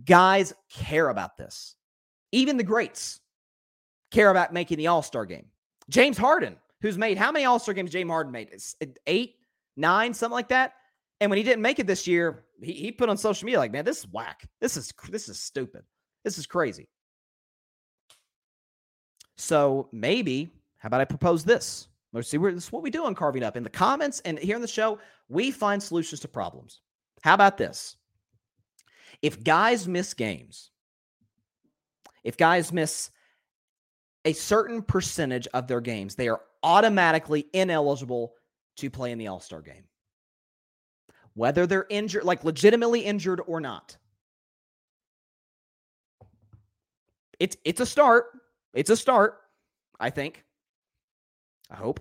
Guys care about this. Even the greats care about making the All-Star game. James Harden, who's made how many All-Star games James Harden made? Eight, nine, something like that. And when he didn't make it this year, he, he put on social media like, man, this is whack. This is this is stupid. This is crazy. So maybe, how about I propose this? Let's see, this is what we do on Carving Up. In the comments and here in the show, we find solutions to problems. How about this? If guys miss games, if guys miss a certain percentage of their games, they are automatically ineligible to play in the All Star game. Whether they're injured, like legitimately injured or not. It's it's a start. It's a start, I think. I hope.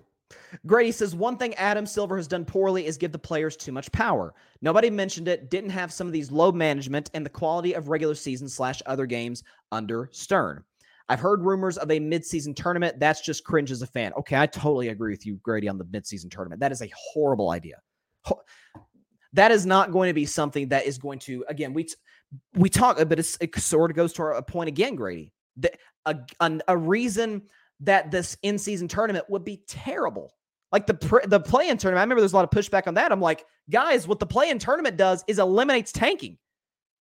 Grady says one thing Adam Silver has done poorly is give the players too much power. Nobody mentioned it, didn't have some of these load management and the quality of regular season slash other games under Stern. I've heard rumors of a midseason tournament. That's just cringe as a fan. Okay, I totally agree with you, Grady, on the midseason tournament. That is a horrible idea. That is not going to be something that is going to, again, we we talk, but it sort of goes to our point again, Grady. The, a, a, a reason that this in season tournament would be terrible. Like the the play in tournament, I remember there's a lot of pushback on that. I'm like, guys, what the play in tournament does is eliminates tanking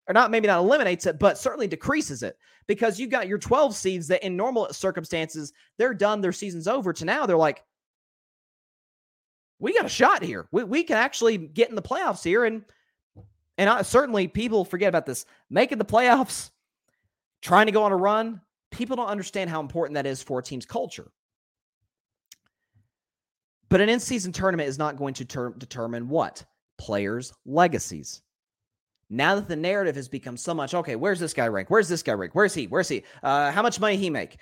or not maybe not eliminates it, but certainly decreases it because you got your 12 seeds that in normal circumstances, they're done, their season's over to now they're like, we got a shot here. We, we can actually get in the playoffs here. And, and I, certainly people forget about this making the playoffs, trying to go on a run. People don't understand how important that is for a team's culture. But an in season tournament is not going to ter- determine what? Players' legacies. Now that the narrative has become so much, okay, where's this guy rank? Where's this guy rank? Where's he? Where's he? Uh, how much money he make?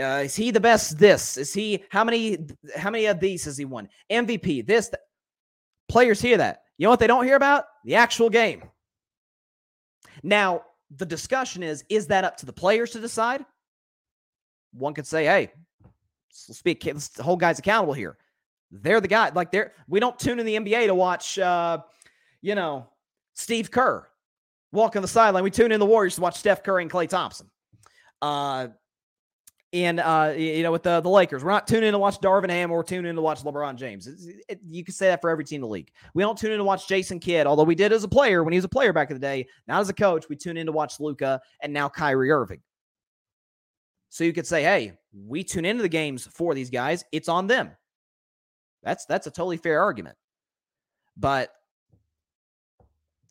Uh, is he the best? This is he? How many? How many of these has he won? MVP. This. Th- Players hear that. You know what they don't hear about? The actual game. Now the discussion is: Is that up to the players to decide? One could say, "Hey, let's be let's hold guys accountable here. They're the guy. Like they're we don't tune in the NBA to watch, uh, you know, Steve Kerr walk on the sideline. We tune in the Warriors to watch Steph Curry and Klay Thompson. Uh, and uh, you know, with the the Lakers, we're not tuning in to watch Darvin Ham or tuning in to watch LeBron James. It, you can say that for every team in the league. We don't tune in to watch Jason Kidd, although we did as a player when he was a player back in the day. Now as a coach, we tune in to watch Luka and now Kyrie Irving. So you could say, hey, we tune into the games for these guys. It's on them. That's that's a totally fair argument. But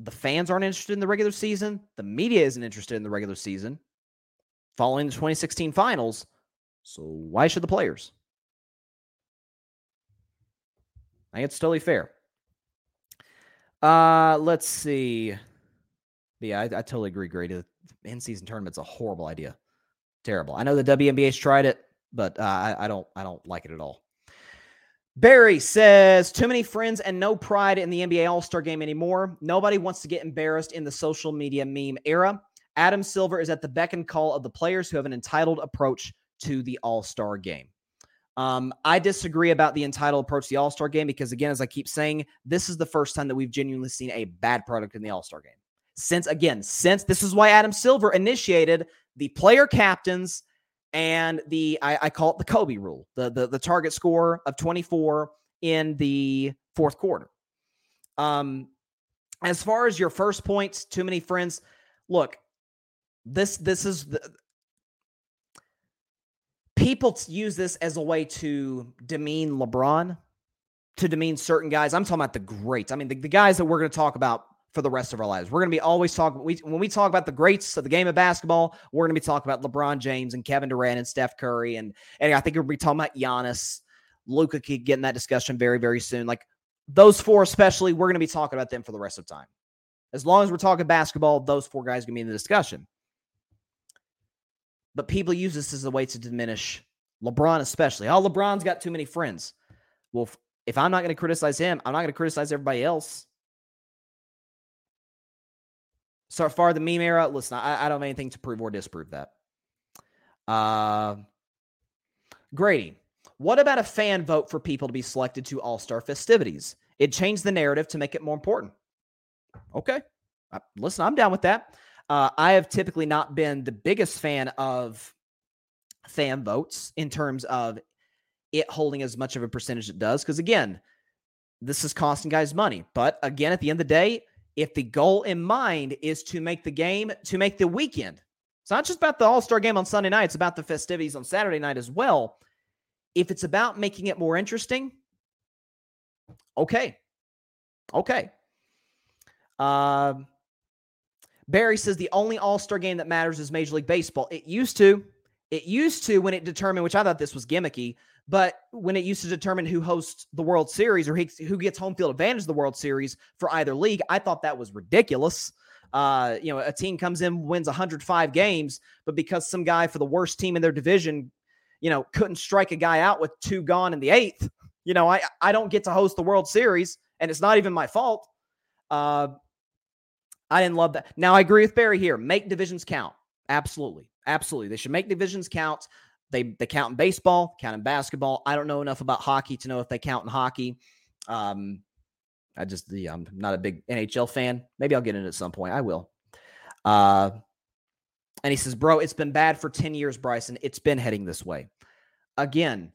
the fans aren't interested in the regular season. The media isn't interested in the regular season following the 2016 finals. So why should the players? I think it's totally fair. Uh, let's see. yeah, I, I totally agree, Grady. The in-season tournament's a horrible idea. Terrible. I know the WNBA's tried it, but uh, I, I don't. I don't like it at all. Barry says, too many friends and no pride in the NBA All Star game anymore. Nobody wants to get embarrassed in the social media meme era. Adam Silver is at the beck and call of the players who have an entitled approach to the All Star game. Um, I disagree about the entitled approach to the All Star game because, again, as I keep saying, this is the first time that we've genuinely seen a bad product in the All Star game. Since, again, since this is why Adam Silver initiated the player captains and the I, I, call it the Kobe rule, the, the the target score of 24 in the fourth quarter. Um, as far as your first points, too many friends. Look, this this is the people use this as a way to demean LeBron, to demean certain guys. I'm talking about the greats. I mean, the, the guys that we're going to talk about for the rest of our lives. We're going to be always talking we, when we talk about the greats of the game of basketball. We're going to be talking about LeBron James and Kevin Durant and Steph Curry, and and I think we'll be talking about Giannis. Luka could get in that discussion very very soon. Like those four, especially, we're going to be talking about them for the rest of time. As long as we're talking basketball, those four guys are going to be in the discussion. But people use this as a way to diminish LeBron, especially. Oh, LeBron's got too many friends. Well, if I'm not going to criticize him, I'm not going to criticize everybody else. So far, the meme era, listen, I, I don't have anything to prove or disprove that. Uh, Grady, what about a fan vote for people to be selected to All Star festivities? It changed the narrative to make it more important. Okay. Uh, listen, I'm down with that. Uh, I have typically not been the biggest fan of fan votes in terms of it holding as much of a percentage it does. Because again, this is costing guys money. But again, at the end of the day, if the goal in mind is to make the game, to make the weekend, it's not just about the All Star game on Sunday night, it's about the festivities on Saturday night as well. If it's about making it more interesting, okay. Okay. Um, Barry says the only All Star game that matters is Major League Baseball. It used to. It used to when it determined, which I thought this was gimmicky, but when it used to determine who hosts the World Series or who gets home field advantage of the World Series for either league, I thought that was ridiculous. Uh, you know, a team comes in, wins 105 games, but because some guy for the worst team in their division, you know, couldn't strike a guy out with two gone in the eighth, you know, I I don't get to host the World Series, and it's not even my fault. Uh, I didn't love that. Now I agree with Barry here. Make divisions count. Absolutely. Absolutely. They should make divisions count. They they count in baseball, count in basketball. I don't know enough about hockey to know if they count in hockey. Um, I just the I'm not a big NHL fan. Maybe I'll get in at some point. I will. Uh, and he says, "Bro, it's been bad for ten years, Bryson. It's been heading this way." Again,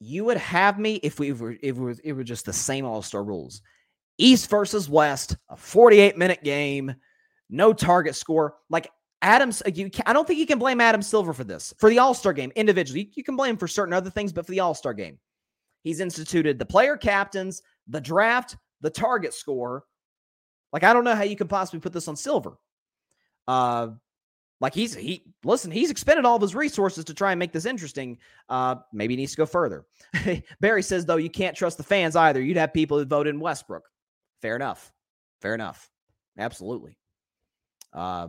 you would have me if we were if it was it were just the same All Star rules, East versus West, a 48 minute game, no target score. Like Adams, you can, I don't think you can blame Adam Silver for this for the All Star game individually. You, you can blame him for certain other things, but for the All Star game, he's instituted the player captains, the draft, the target score. Like I don't know how you could possibly put this on Silver. Uh, like he's he listen, he's expended all of his resources to try and make this interesting. Uh, maybe he needs to go further. Barry says though you can't trust the fans either. You'd have people who voted in Westbrook. Fair enough. Fair enough. Absolutely. Uh,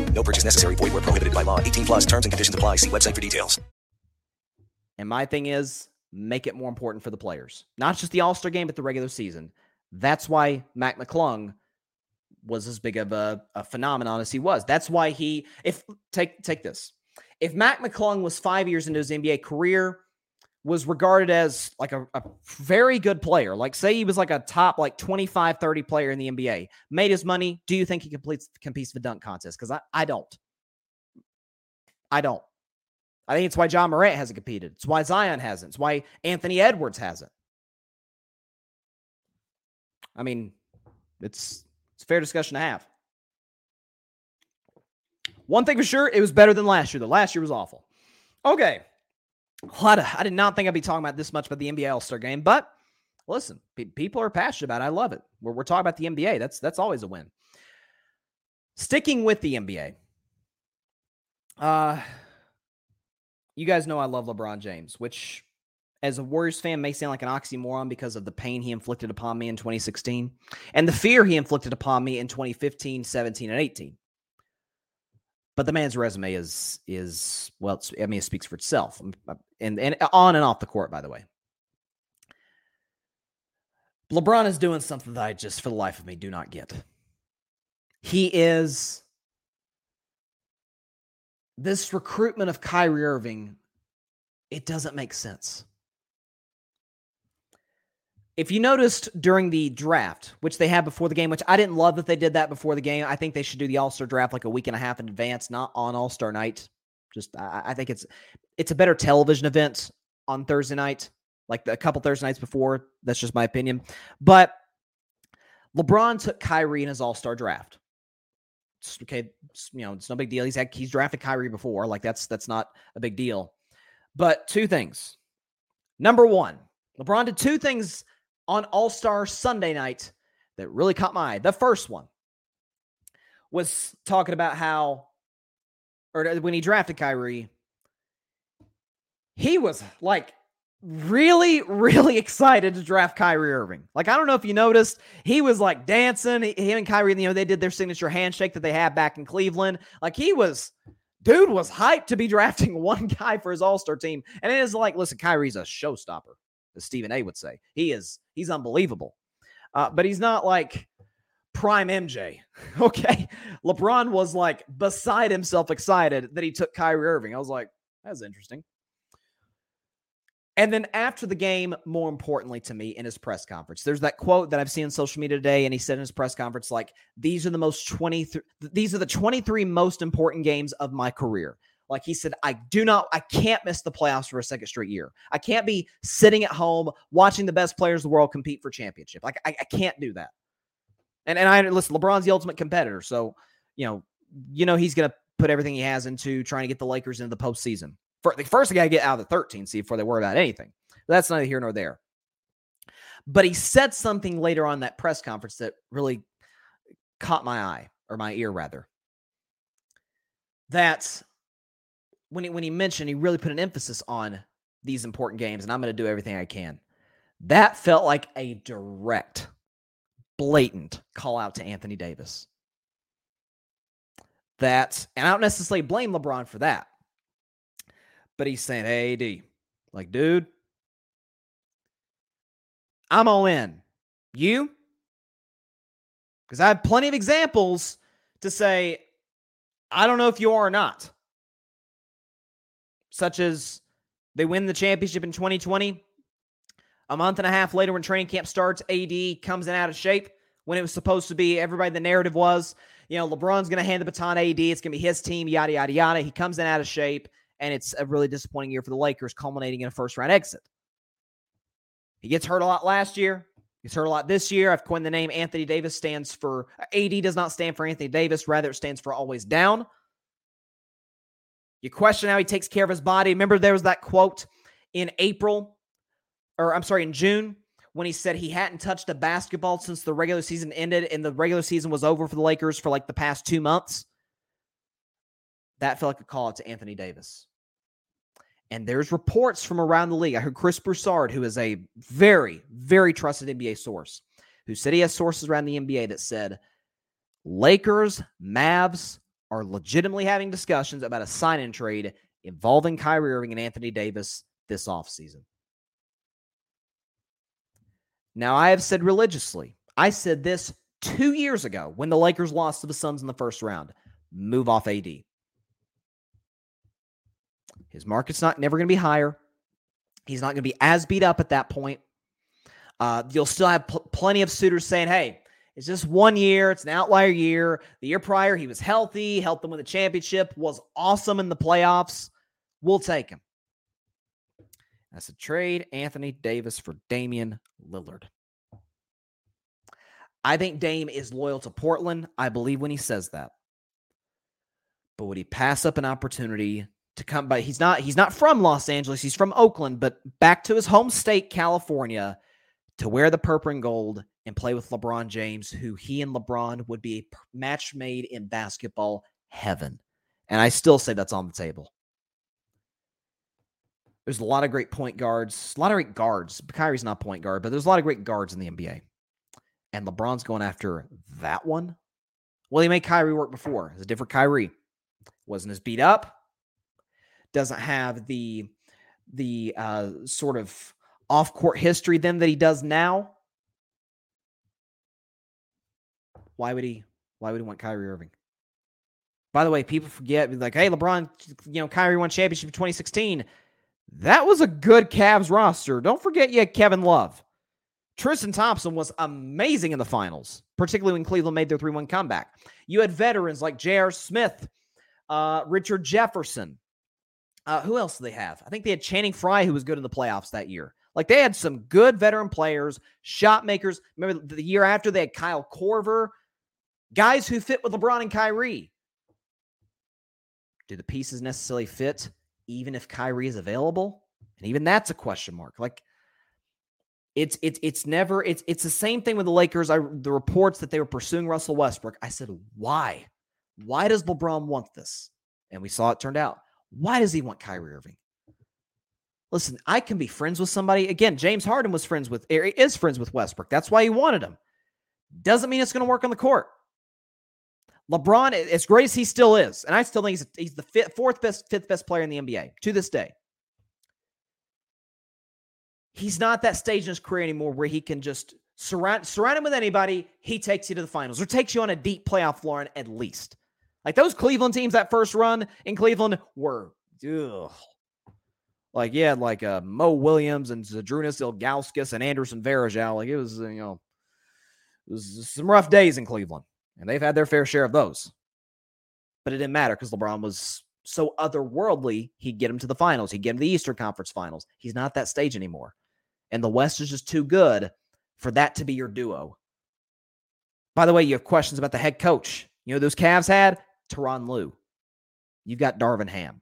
No purchase necessary. Void where prohibited by law. 18 plus terms and conditions apply. See website for details. And my thing is make it more important for the players. Not just the All-Star game, but the regular season. That's why Mac McClung was as big of a, a phenomenon as he was. That's why he if take take this. If Mac McClung was five years into his NBA career, was regarded as like a, a, very good player, like say he was like a top like 25, 30 player in the NBA, made his money. Do you think he completes competes for the dunk contest? Because I, I don't. I don't. I think it's why Ja Morant hasn't competed. It's why Zion hasn't. It's why Anthony Edwards hasn't. I mean, it's it's a fair discussion to have. One thing for sure, it was better than last year. The last year was awful. Okay. A lot of, I did not think I'd be talking about this much about the NBA All Star game, but listen, pe- people are passionate about it. I love it. We're, we're talking about the NBA. That's that's always a win. Sticking with the NBA, uh, you guys know I love LeBron James, which as a Warriors fan may sound like an oxymoron because of the pain he inflicted upon me in 2016 and the fear he inflicted upon me in 2015, 17, and 18. But the man's resume is is well, I mean, it speaks for itself, uh, and and on and off the court, by the way. LeBron is doing something that I just, for the life of me, do not get. He is this recruitment of Kyrie Irving. It doesn't make sense. If you noticed during the draft, which they had before the game, which I didn't love that they did that before the game. I think they should do the All Star draft like a week and a half in advance, not on All Star night. Just I, I, think it's it's a better television event on Thursday night, like a couple Thursday nights before. That's just my opinion. But LeBron took Kyrie in his All Star draft. It's okay, it's, you know it's no big deal. He's had he's drafted Kyrie before. Like that's that's not a big deal. But two things. Number one, LeBron did two things on All Star Sunday night that really caught my eye. The first one was talking about how, or when he drafted Kyrie, he was like really, really excited to draft Kyrie Irving. Like, I don't know if you noticed, he was like dancing. Him and Kyrie, you know, they did their signature handshake that they had back in Cleveland. Like, he was, dude was hyped to be drafting one guy for his All Star team. And it is like, listen, Kyrie's a showstopper as Stephen A would say. He is he's unbelievable. Uh, but he's not like prime MJ. Okay. LeBron was like beside himself excited that he took Kyrie Irving. I was like, that's interesting. And then after the game, more importantly to me, in his press conference, there's that quote that I've seen on social media today, and he said in his press conference, like, these are the most 23, these are the 23 most important games of my career. Like he said, I do not, I can't miss the playoffs for a second straight year. I can't be sitting at home watching the best players in the world compete for championship. Like I, I can't do that. And and I listen, LeBron's the ultimate competitor, so you know, you know he's gonna put everything he has into trying to get the Lakers into the postseason. For, first, they got to get out of the 13 seed before they worry about anything. That's neither here nor there. But he said something later on that press conference that really caught my eye or my ear rather that when he, when he mentioned he really put an emphasis on these important games, and I'm going to do everything I can. That felt like a direct, blatant call out to Anthony Davis. That, and I don't necessarily blame LeBron for that, but he's saying, "Hey, D, like, dude, I'm all in. You? Because I have plenty of examples to say, I don't know if you are or not. Such as they win the championship in 2020. A month and a half later, when training camp starts, AD comes in out of shape when it was supposed to be. Everybody, the narrative was, you know, LeBron's going to hand the baton to AD. It's going to be his team, yada, yada, yada. He comes in out of shape, and it's a really disappointing year for the Lakers, culminating in a first round exit. He gets hurt a lot last year. He's hurt a lot this year. I've coined the name Anthony Davis stands for AD does not stand for Anthony Davis, rather it stands for always down. You question how he takes care of his body. Remember there was that quote in April or I'm sorry, in June when he said he hadn't touched a basketball since the regular season ended and the regular season was over for the Lakers for like the past 2 months. That felt like a call out to Anthony Davis. And there's reports from around the league. I heard Chris Broussard, who is a very, very trusted NBA source, who said he has sources around the NBA that said Lakers, Mavs are legitimately having discussions about a sign in trade involving Kyrie Irving and Anthony Davis this offseason. Now, I have said religiously, I said this two years ago when the Lakers lost to the Suns in the first round move off AD. His market's not never going to be higher. He's not going to be as beat up at that point. Uh, you'll still have pl- plenty of suitors saying, "Hey, it's just one year. It's an outlier year. The year prior, he was healthy, helped them win the championship, was awesome in the playoffs. We'll take him." That's a trade Anthony Davis for Damian Lillard. I think Dame is loyal to Portland. I believe when he says that. But would he pass up an opportunity to come by. He's not he's not from Los Angeles. He's from Oakland, but back to his home state, California, to wear the purple and gold and play with LeBron James, who he and LeBron would be a match made in basketball heaven. And I still say that's on the table. There's a lot of great point guards, a lot of great guards. Kyrie's not point guard, but there's a lot of great guards in the NBA. And LeBron's going after that one. Well, he made Kyrie work before. It's a different Kyrie. Wasn't as beat up, doesn't have the the uh, sort of off court history then that he does now. Why would he? Why would he want Kyrie Irving? By the way, people forget like, hey, LeBron, you know, Kyrie won championship in 2016. That was a good Cavs roster. Don't forget you had Kevin Love. Tristan Thompson was amazing in the finals, particularly when Cleveland made their 3 1 comeback. You had veterans like J.R. Smith, uh, Richard Jefferson, uh, who else do they have? I think they had Channing Frye, who was good in the playoffs that year. Like they had some good veteran players, shot makers. Remember the year after they had Kyle Korver, guys who fit with LeBron and Kyrie. Do the pieces necessarily fit, even if Kyrie is available? And even that's a question mark. Like it's it's it's never it's it's the same thing with the Lakers. I the reports that they were pursuing Russell Westbrook. I said, why? Why does LeBron want this? And we saw it turned out. Why does he want Kyrie Irving? Listen, I can be friends with somebody. Again, James Harden was friends with is friends with Westbrook. That's why he wanted him. Doesn't mean it's going to work on the court. LeBron, as great as he still is, and I still think he's, he's the fifth, fourth best, fifth best player in the NBA to this day. He's not that stage in his career anymore where he can just surround surround him with anybody. He takes you to the finals or takes you on a deep playoff floor at least. Like those Cleveland teams, that first run in Cleveland were, ugh. Like yeah, like uh, Mo Williams and Zydrunas Ilgauskas and Anderson Varejao. Like it was, you know, it was some rough days in Cleveland, and they've had their fair share of those. But it didn't matter because LeBron was so otherworldly. He'd get him to the finals. He'd get him to the Eastern Conference Finals. He's not that stage anymore, and the West is just too good for that to be your duo. By the way, you have questions about the head coach. You know those Cavs had Tyronn Lue. You've got Darvin Ham.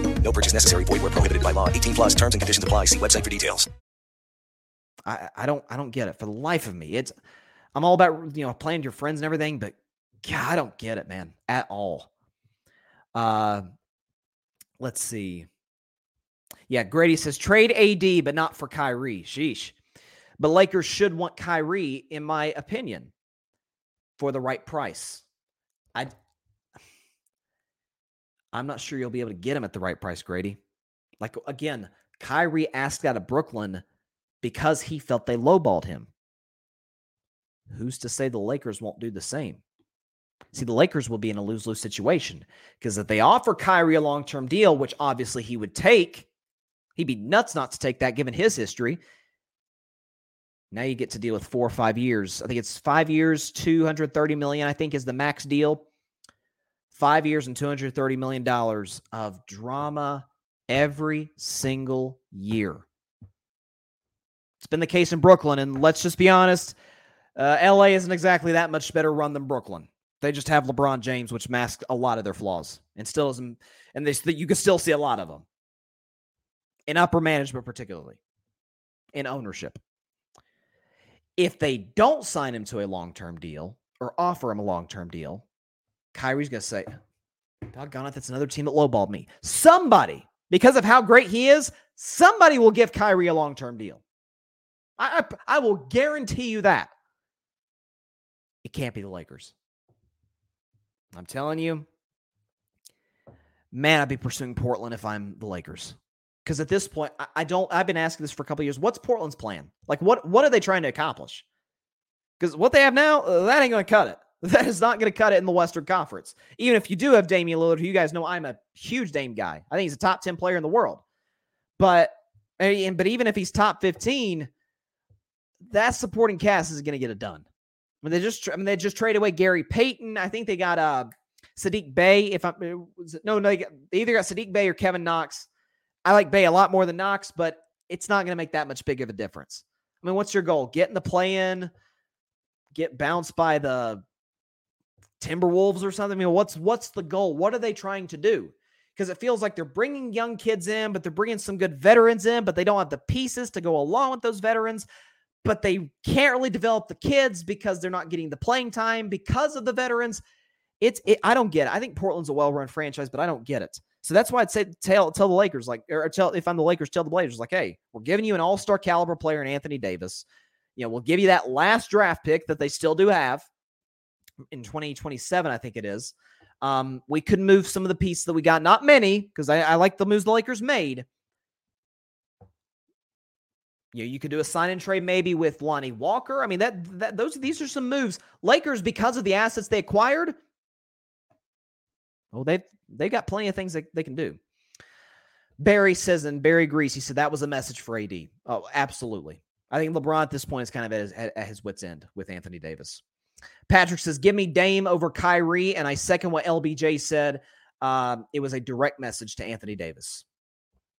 No purchase necessary. Void where prohibited by law. 18 plus terms and conditions apply. See website for details. I, I don't I don't get it for the life of me. It's I'm all about you know playing your friends and everything, but God, I don't get it, man, at all. Uh let's see. Yeah, Grady says trade AD, but not for Kyrie. Sheesh. But Lakers should want Kyrie, in my opinion, for the right price. I I'm not sure you'll be able to get him at the right price, Grady. Like again, Kyrie asked out of Brooklyn because he felt they lowballed him. Who's to say the Lakers won't do the same? See, the Lakers will be in a lose lose situation because if they offer Kyrie a long term deal, which obviously he would take, he'd be nuts not to take that given his history. Now you get to deal with four or five years. I think it's five years, 230 million, I think is the max deal. Five years and $230 million of drama every single year. It's been the case in Brooklyn. And let's just be honest, uh, LA isn't exactly that much better run than Brooklyn. They just have LeBron James, which masks a lot of their flaws, and still isn't. And they, you can still see a lot of them in upper management, particularly in ownership. If they don't sign him to a long term deal or offer him a long term deal, Kyrie's going to say, Doggone it, that's another team that lowballed me. Somebody, because of how great he is, somebody will give Kyrie a long term deal. I, I, I will guarantee you that. It can't be the Lakers. I'm telling you, man, I'd be pursuing Portland if I'm the Lakers. Because at this point, I, I, don't. I've been asking this for a couple years. What's Portland's plan? Like, what what are they trying to accomplish? Because what they have now, uh, that ain't going to cut it. That is not going to cut it in the Western Conference. Even if you do have Damian Lillard, who you guys know I'm a huge Dame guy. I think he's a top 10 player in the world. But and, but even if he's top 15, that supporting cast isn't going to get it done. I mean, they just I mean they just traded away Gary Payton. I think they got uh Saddiq Bey. If I'm no, no, they either got Saddiq Bey or Kevin Knox. I like Bey a lot more than Knox, but it's not going to make that much big of a difference. I mean, what's your goal? Get in the play in, get bounced by the Timberwolves or something? I mean, what's what's the goal? What are they trying to do? Because it feels like they're bringing young kids in, but they're bringing some good veterans in, but they don't have the pieces to go along with those veterans. But they can't really develop the kids because they're not getting the playing time because of the veterans. It's it, I don't get it. I think Portland's a well-run franchise, but I don't get it. So that's why I'd say tell tell the Lakers like or tell if I'm the Lakers, tell the Blazers like, hey, we're giving you an all-star caliber player in Anthony Davis. You know, we'll give you that last draft pick that they still do have in 2027, I think it is. Um, we could move some of the pieces that we got, not many, because I, I, like the moves the Lakers made. You know, you could do a sign and trade maybe with Lonnie Walker. I mean, that that those these are some moves. Lakers, because of the assets they acquired, oh, they've they got plenty of things that they can do. Barry says, and Barry Grease, he said that was a message for AD. Oh, absolutely. I think LeBron at this point is kind of at his, at his wits' end with Anthony Davis. Patrick says, "Give me Dame over Kyrie," and I second what LBJ said. Um, it was a direct message to Anthony Davis.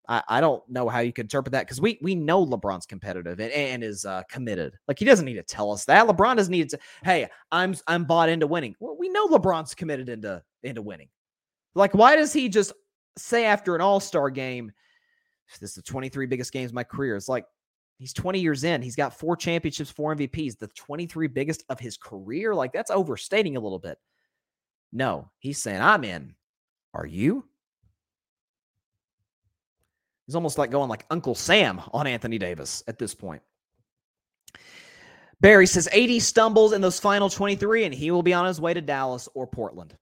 I, I don't know how you could interpret that because we we know LeBron's competitive and, and is uh, committed. Like he doesn't need to tell us that. LeBron doesn't need to. Hey, I'm I'm bought into winning. Well, we know LeBron's committed into into winning. Like why does he just say after an All Star game? This is the 23 biggest games of my career. It's like He's 20 years in. He's got four championships, four MVPs, the 23 biggest of his career. Like that's overstating a little bit. No, he's saying, I'm in. Are you? He's almost like going like Uncle Sam on Anthony Davis at this point. Barry says AD stumbles in those final 23 and he will be on his way to Dallas or Portland.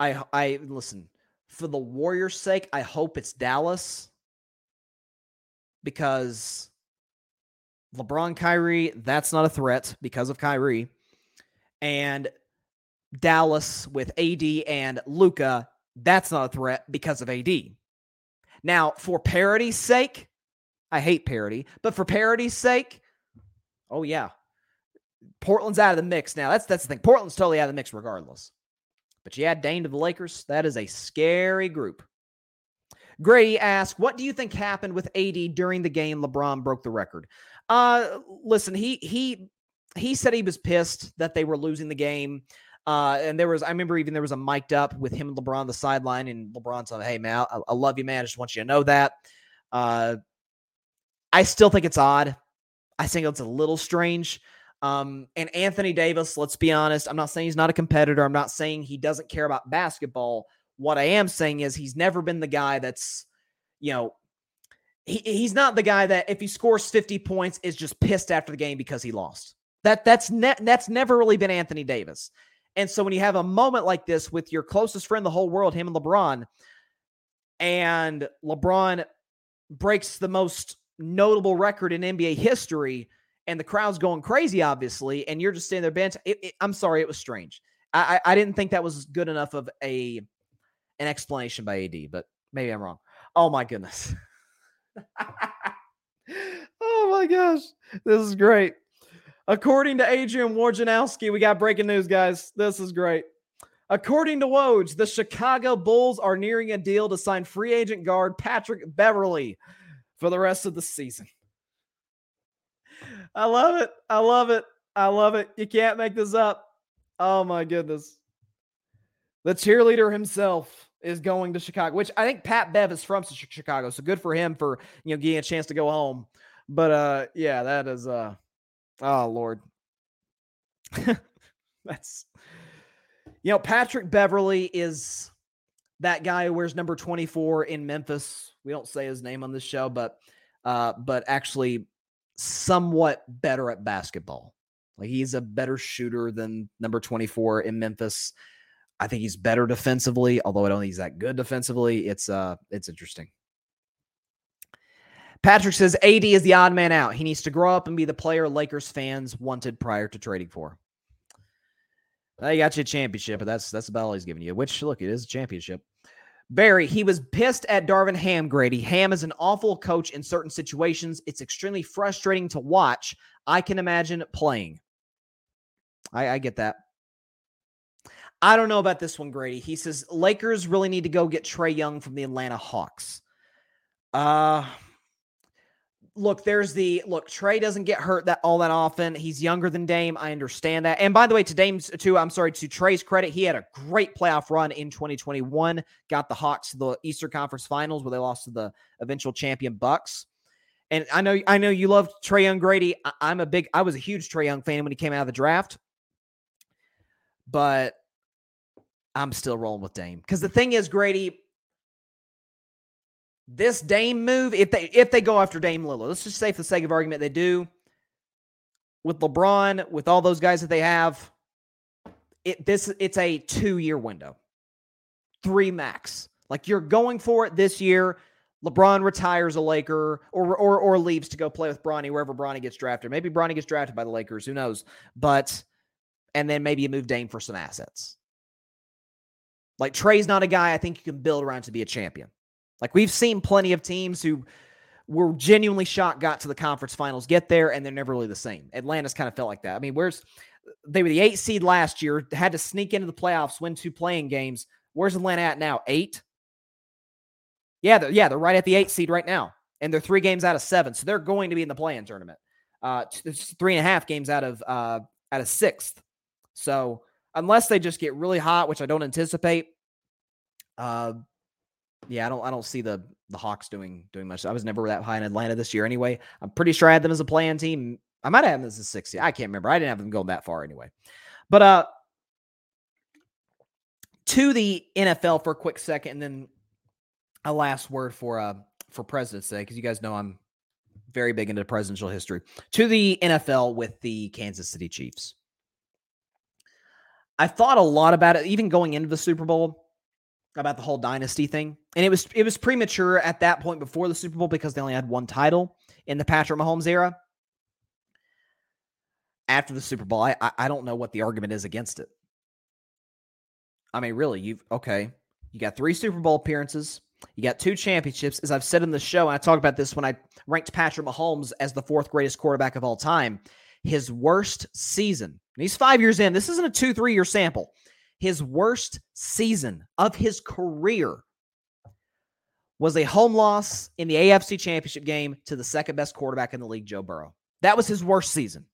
I I listen, for the Warriors' sake, I hope it's Dallas because LeBron, Kyrie, that's not a threat because of Kyrie. And Dallas with AD and Luka, that's not a threat because of AD. Now, for parity's sake, I hate parity, but for parity's sake, oh yeah, Portland's out of the mix now. That's that's the thing. Portland's totally out of the mix regardless. But you add Dame to the Lakers, that is a scary group. Grady asked, "What do you think happened with AD during the game LeBron broke the record?" Uh, listen, he he he said he was pissed that they were losing the game. Uh, and there was, I remember even there was a mic'd up with him and LeBron on the sideline, and LeBron said, "Hey man, I, I love you, man. I just want you to know that." Uh, I still think it's odd. I think it's a little strange. Um, and Anthony Davis, let's be honest, I'm not saying he's not a competitor. I'm not saying he doesn't care about basketball. What I am saying is he's never been the guy that's, you know, he, he's not the guy that if he scores 50 points is just pissed after the game because he lost. That that's ne- that's never really been Anthony Davis. And so when you have a moment like this with your closest friend in the whole world, him and LeBron, and LeBron breaks the most notable record in NBA history, and the crowd's going crazy, obviously, and you're just sitting there bench. It, it, I'm sorry, it was strange. I, I, I didn't think that was good enough of a an explanation by AD, but maybe I'm wrong. Oh my goodness. oh my gosh. This is great. According to Adrian Wojnarowski, we got breaking news, guys. This is great. According to Woj, the Chicago Bulls are nearing a deal to sign free agent guard Patrick Beverley for the rest of the season. I love it. I love it. I love it. You can't make this up. Oh my goodness. The cheerleader himself is going to Chicago, which I think Pat Bev is from Chicago, so good for him for you know getting a chance to go home. But uh yeah, that is uh oh Lord. That's you know, Patrick Beverley is that guy who wears number 24 in Memphis. We don't say his name on this show, but uh, but actually somewhat better at basketball. Like he's a better shooter than number 24 in Memphis. I think he's better defensively, although I don't think he's that good defensively. It's uh it's interesting. Patrick says AD is the odd man out. He needs to grow up and be the player Lakers fans wanted prior to trading for. They got you a championship, but that's that's about all he's giving you. Which look, it is a championship. Barry, he was pissed at Darvin Ham, Grady. Ham is an awful coach in certain situations. It's extremely frustrating to watch. I can imagine playing. I, I get that. I don't know about this one, Grady. He says Lakers really need to go get Trae Young from the Atlanta Hawks. Uh look, there's the look. Trae doesn't get hurt that all that often. He's younger than Dame. I understand that. And by the way, to Dame's too, I'm sorry to Trae's credit, he had a great playoff run in 2021. Got the Hawks to the Eastern Conference Finals where they lost to the eventual champion Bucks. And I know, I know you love Trae Young, Grady. I, am a big, I was a huge Trae Young fan when he came out of the draft, but I'm still rolling with Dame because the thing is, Grady, this Dame move, if they if they go after Dame Lillard, let's just say for the sake of argument they do with LeBron, with all those guys that they have, it this it's a two year window, three max. Like you're going for it this year. LeBron retires a Laker or or or leaves to go play with Bronny wherever Bronny gets drafted. Maybe Bronny gets drafted by the Lakers. Who knows? But and then maybe you move Dame for some assets. Like Trae's not a guy I think you can build around to be a champion. Like we've seen plenty of teams who were genuinely shocked got to the conference finals, get there, and they're never really the same. Atlanta's kind of felt like that. I mean, where's they were the eight seed last year, had to sneak into the playoffs, win two playing games. Where's Atlanta at now? Eight? Yeah, they're, yeah, they're right at the eight seed right now, and they're three games out of seven, so they're going to be in the play-in tournament. Uh, three and a half games out of uh out of sixth. So unless they just get really hot, which I don't anticipate, uh, yeah, I don't I don't see the the Hawks doing doing much. I was never that high in Atlanta this year anyway. I'm pretty sure I had them as a play-in team. I might have them as a 60. I can't remember. I didn't have them going that far anyway. But uh to the NFL for a quick second, and then a last word for uh for President's Day, because you guys know I'm very big into presidential history. To the NFL with the Kansas City Chiefs. I thought a lot about it, even going into the Super Bowl about the whole dynasty thing. And it was it was premature at that point before the Super Bowl because they only had one title in the Patrick Mahomes era. After the Super Bowl, I I don't know what the argument is against it. I mean, really, you've okay. You got three Super Bowl appearances. You got two championships. As I've said in the show, and I talked about this when I ranked Patrick Mahomes as the fourth greatest quarterback of all time. His worst season. He's five years in. This isn't a two, three year sample his worst season of his career was a home loss in the AFC Championship game to the second best quarterback in the league, Joe Burrow. That was his worst season.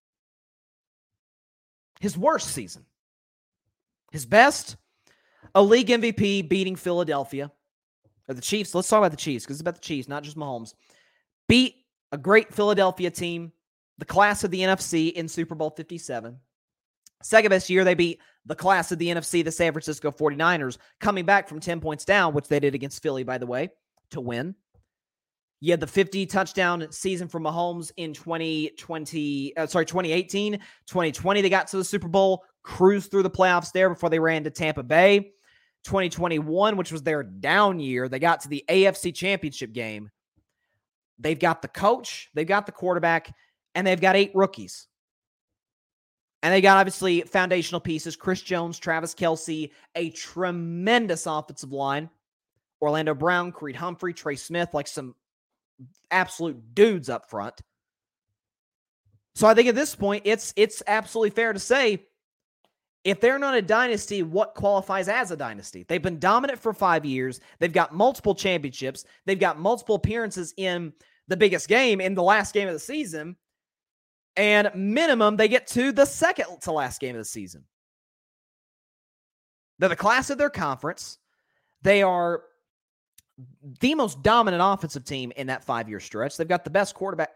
His worst season. His best, a league MVP beating Philadelphia or the Chiefs. Let's talk about the Chiefs because it's about the Chiefs, not just Mahomes. Beat a great Philadelphia team, the class of the NFC in Super Bowl 57. Second best year, they beat the class of the NFC, the San Francisco 49ers, coming back from 10 points down, which they did against Philly, by the way, to win. You had the 50 touchdown season for Mahomes in 2020, uh, sorry, 2018. 2020, they got to the Super Bowl, cruised through the playoffs there before they ran to Tampa Bay. 2021, which was their down year, they got to the AFC Championship game. They've got the coach, they've got the quarterback, and they've got eight rookies. And they got obviously foundational pieces Chris Jones, Travis Kelce, a tremendous offensive line, Orlando Brown, Creed Humphrey, Trey Smith, like some absolute dudes up front. So I think at this point, it's it's absolutely fair to say if they're not a dynasty, what qualifies as a dynasty? They've been dominant for five years. They've got multiple championships. They've got multiple appearances in the biggest game in the last game of the season. And minimum, they get to the second to last game of the season. They're the class of their conference. They are the most dominant offensive team in that five year stretch. They've got the best quarterback.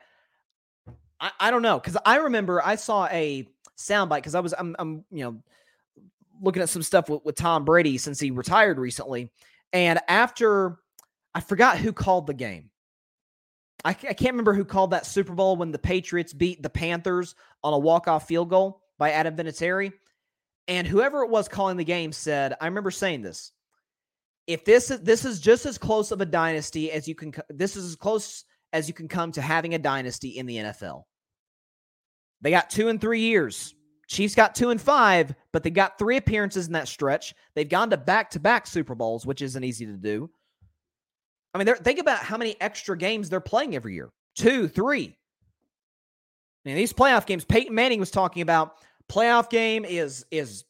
I, I don't know because I remember I saw a soundbite because I was I'm, I'm you know looking at some stuff with, with Tom Brady since he retired recently, and after I forgot who called the game. I, can't remember who called that Super Bowl when the Patriots beat the Panthers on a walk off field goal by Adam Vinatieri. And whoever it was calling the game said, I remember saying this if this is this is just as close of a dynasty as you can this is as close as you can come to having a dynasty in the NFL. They got 2 and 3 years. Chiefs got 2 and 5, but they got 3 appearances in that stretch. They've gone to back-to-back Super Bowls, which isn't easy to do. I mean, think about how many extra games they're playing every year. 2, 3. And these playoff games, Peyton Manning was talking about playoff game is is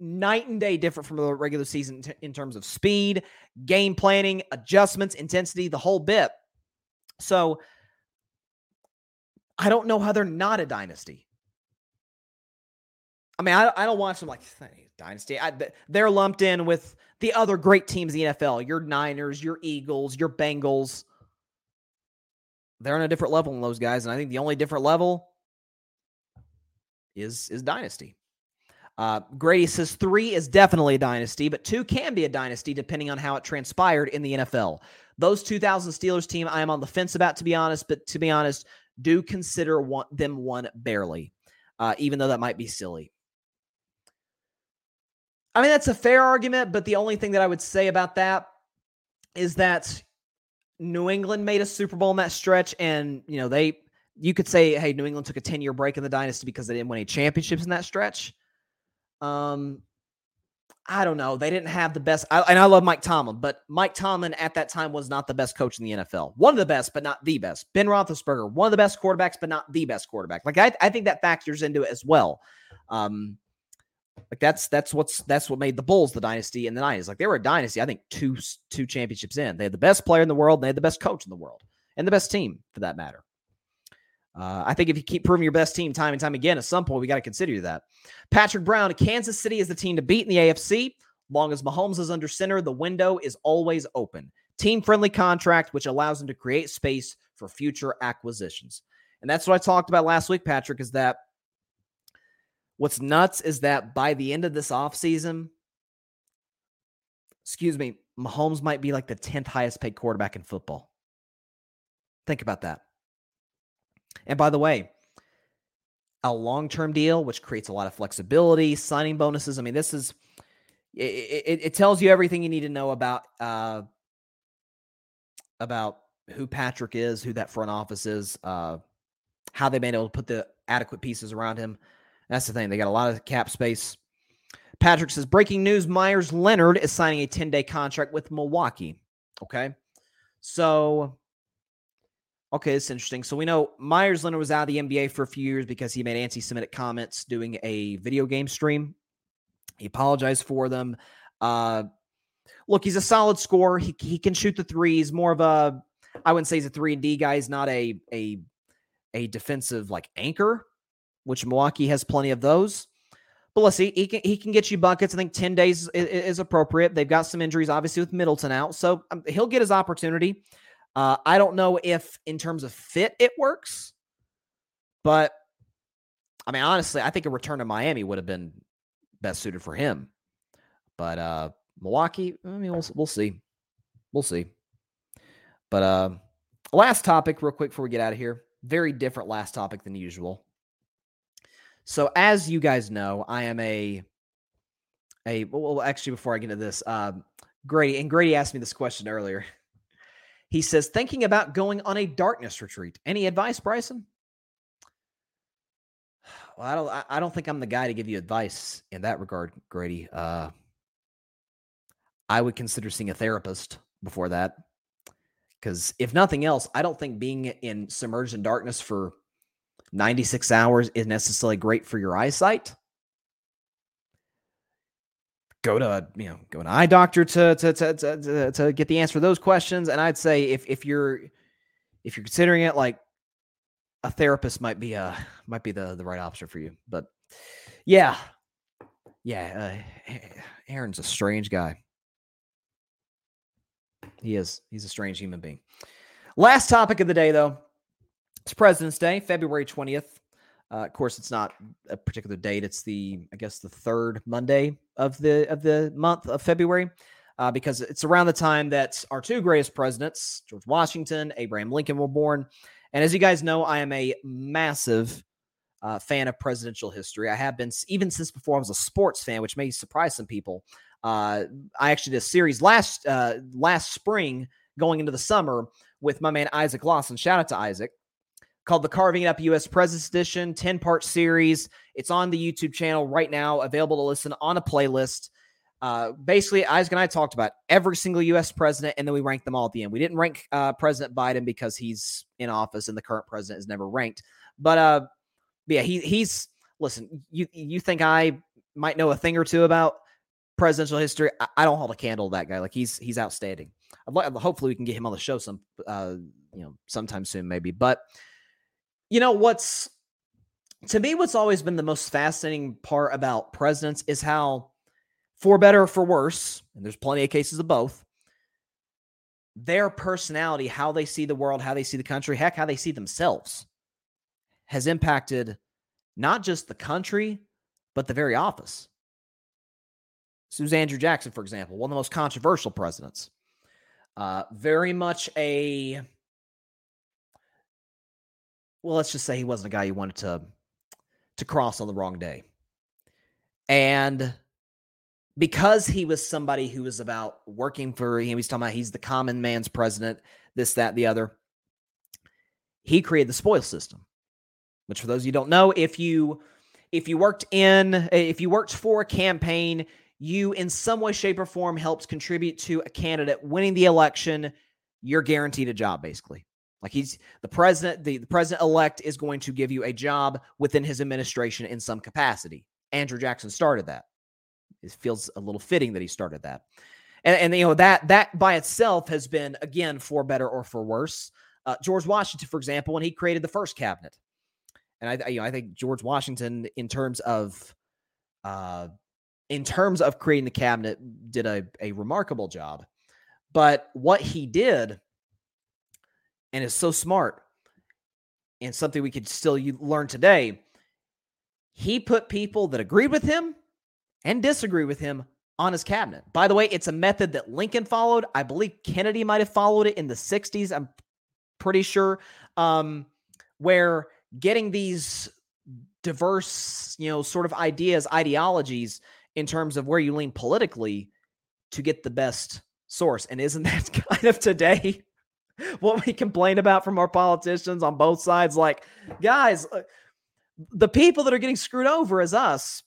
night and day different from the regular season t- in terms of speed, game planning, adjustments, intensity, the whole bit. So I don't know how they're not a dynasty. I mean, I, I don't watch them like dynasty. I, they're lumped in with the other great teams in the NFL. Your Niners, your Eagles, your Bengals. They're on a different level than those guys, and I think the only different level is is dynasty. Uh, Grady says three is definitely a dynasty, but two can be a dynasty depending on how it transpired in the NFL. Those 2000 Steelers team, I am on the fence about, to be honest, but to be honest, do consider one, them one barely, uh, even though that might be silly. I mean, that's a fair argument, but the only thing that I would say about that is that New England made a Super Bowl in that stretch, and you know they, you could say, hey, New England took a 10 year break in the dynasty because they didn't win any championships in that stretch. Um, I don't know. They didn't have the best, I, and I love Mike Tomlin, but Mike Tomlin at that time was not the best coach in the NFL. One of the best, but not the best. Ben Roethlisberger, one of the best quarterbacks, but not the best quarterback. Like I, I think that factors into it as well. Um, like that's that's what's that's what made the Bulls the dynasty in the nineties. Like they were a dynasty. I think two two championships in. They had the best player in the world. And they had the best coach in the world, and the best team for that matter. Uh, I think if you keep proving your best team time and time again, at some point we got to consider that. Patrick Brown, Kansas City is the team to beat in the AFC. Long as Mahomes is under center, the window is always open. Team friendly contract, which allows them to create space for future acquisitions. And that's what I talked about last week, Patrick, is that what's nuts is that by the end of this offseason, excuse me, Mahomes might be like the 10th highest paid quarterback in football. Think about that. And by the way, a long term deal, which creates a lot of flexibility, signing bonuses. I mean, this is it, it, it tells you everything you need to know about uh, about who Patrick is, who that front office is, uh, how they've been able to put the adequate pieces around him. That's the thing; they got a lot of cap space. Patrick says, breaking news: Meyers Leonard is signing a 10 day contract with Milwaukee. Okay, so Okay, it's interesting. So we know Meyers Leonard was out of the NBA for a few years because he made anti Semitic comments doing a video game stream. He apologized for them. Uh, look, he's a solid scorer. He he can shoot the threes. More of a, I wouldn't say he's a three and D guy. He's not a a a defensive like anchor, which Milwaukee has plenty of those. But let's see, he can he can get you buckets. I think ten days is, is appropriate. They've got some injuries, obviously, with Middleton out, so um, he'll get his opportunity. Uh, I don't know if, in terms of fit, it works, but I mean, honestly, I think a return to Miami would have been best suited for him. But uh, Milwaukee, I mean, we'll we'll see, we'll see. But uh, last topic, real quick, before we get out of here. Very different last topic than usual. So, as you guys know, I am a a well, actually, before I get into this, um, Grady and Grady asked me this question earlier. He says, thinking about going on a darkness retreat. Any advice, Bryson? Well, I don't. I don't think I'm the guy to give you advice in that regard, Grady. Uh, I would consider seeing a therapist before that, because if nothing else, I don't think being in submerged in darkness for 96 hours isn't necessarily great for your eyesight. Go to you know go to an eye doctor to to, to to to get the answer to those questions. And I'd say if if you're if you're considering it, like a therapist might be a might be the the right option for you. But yeah, yeah, uh, Aaron's a strange guy. He is. He's a strange human being. Last topic of the day, though. It's President's Day, February 20th. Uh, of course, it's not a particular date. It's the, I guess, the third Monday of the of the month of February, uh, because it's around the time that our two greatest presidents, George Washington, Abraham Lincoln, were born. And as you guys know, I am a massive uh, fan of presidential history. I have been even since before I was a sports fan, which may surprise some people. Uh, I actually did a series last uh, last spring, going into the summer, with my man Isaac Lawson. Shout out to Isaac. Called the Carving It Up U.S. Presidents Edition, 10 part series. It's on the YouTube channel right now, available to listen on a playlist. Uh, basically, Isaac and I talked about every single U.S. president, and then we ranked them all at the end. We didn't rank uh, President Biden because he's in office and the current president is never ranked. But uh, yeah, he he's listen. You you think I might know a thing or two about presidential history? I, I don't hold a candle to that guy. Like he's he's outstanding. I'd like, hopefully we can get him on the show some uh you know sometime soon maybe. But you know what's to me what's always been the most fascinating part about presidents is how for better or for worse, and there's plenty of cases of both, their personality, how they see the world, how they see the country, heck, how they see themselves, has impacted not just the country, but the very office. Susan Andrew Jackson, for example, one of the most controversial presidents. Uh, very much a, well, let's just say he wasn't a guy you wanted to to cross on the wrong day. And because he was somebody who was about working for him, he's talking about he's the common man's president, this, that, the other. He created the spoil system, which for those you don't know, if you if you worked in uh, if you worked for a campaign, you in some way, shape, or form helped contribute to a candidate winning the election, you're guaranteed a job basically. Like he's the president, the, the president elect is going to give you a job within his administration in some capacity. Andrew Jackson started that it feels a little fitting that he started that. And, and you know that that by itself has been again for better or for worse. Uh, George Washington, for example, when he created the first cabinet, and I you know I think George Washington in terms of uh, in terms of creating the cabinet did a, a remarkable job. But what he did, and is so smart, and something we could still learn today, he put people that agreed with him and disagree with him on his cabinet. By the way, it's a method that Lincoln followed. I believe Kennedy might have followed it in the 60s. I'm pretty sure. Um, where getting these diverse, you know, sort of ideas, ideologies in terms of where you lean politically to get the best source. And isn't that kind of today what we complain about from our politicians on both sides? Like, guys, uh, the people that are getting screwed over is us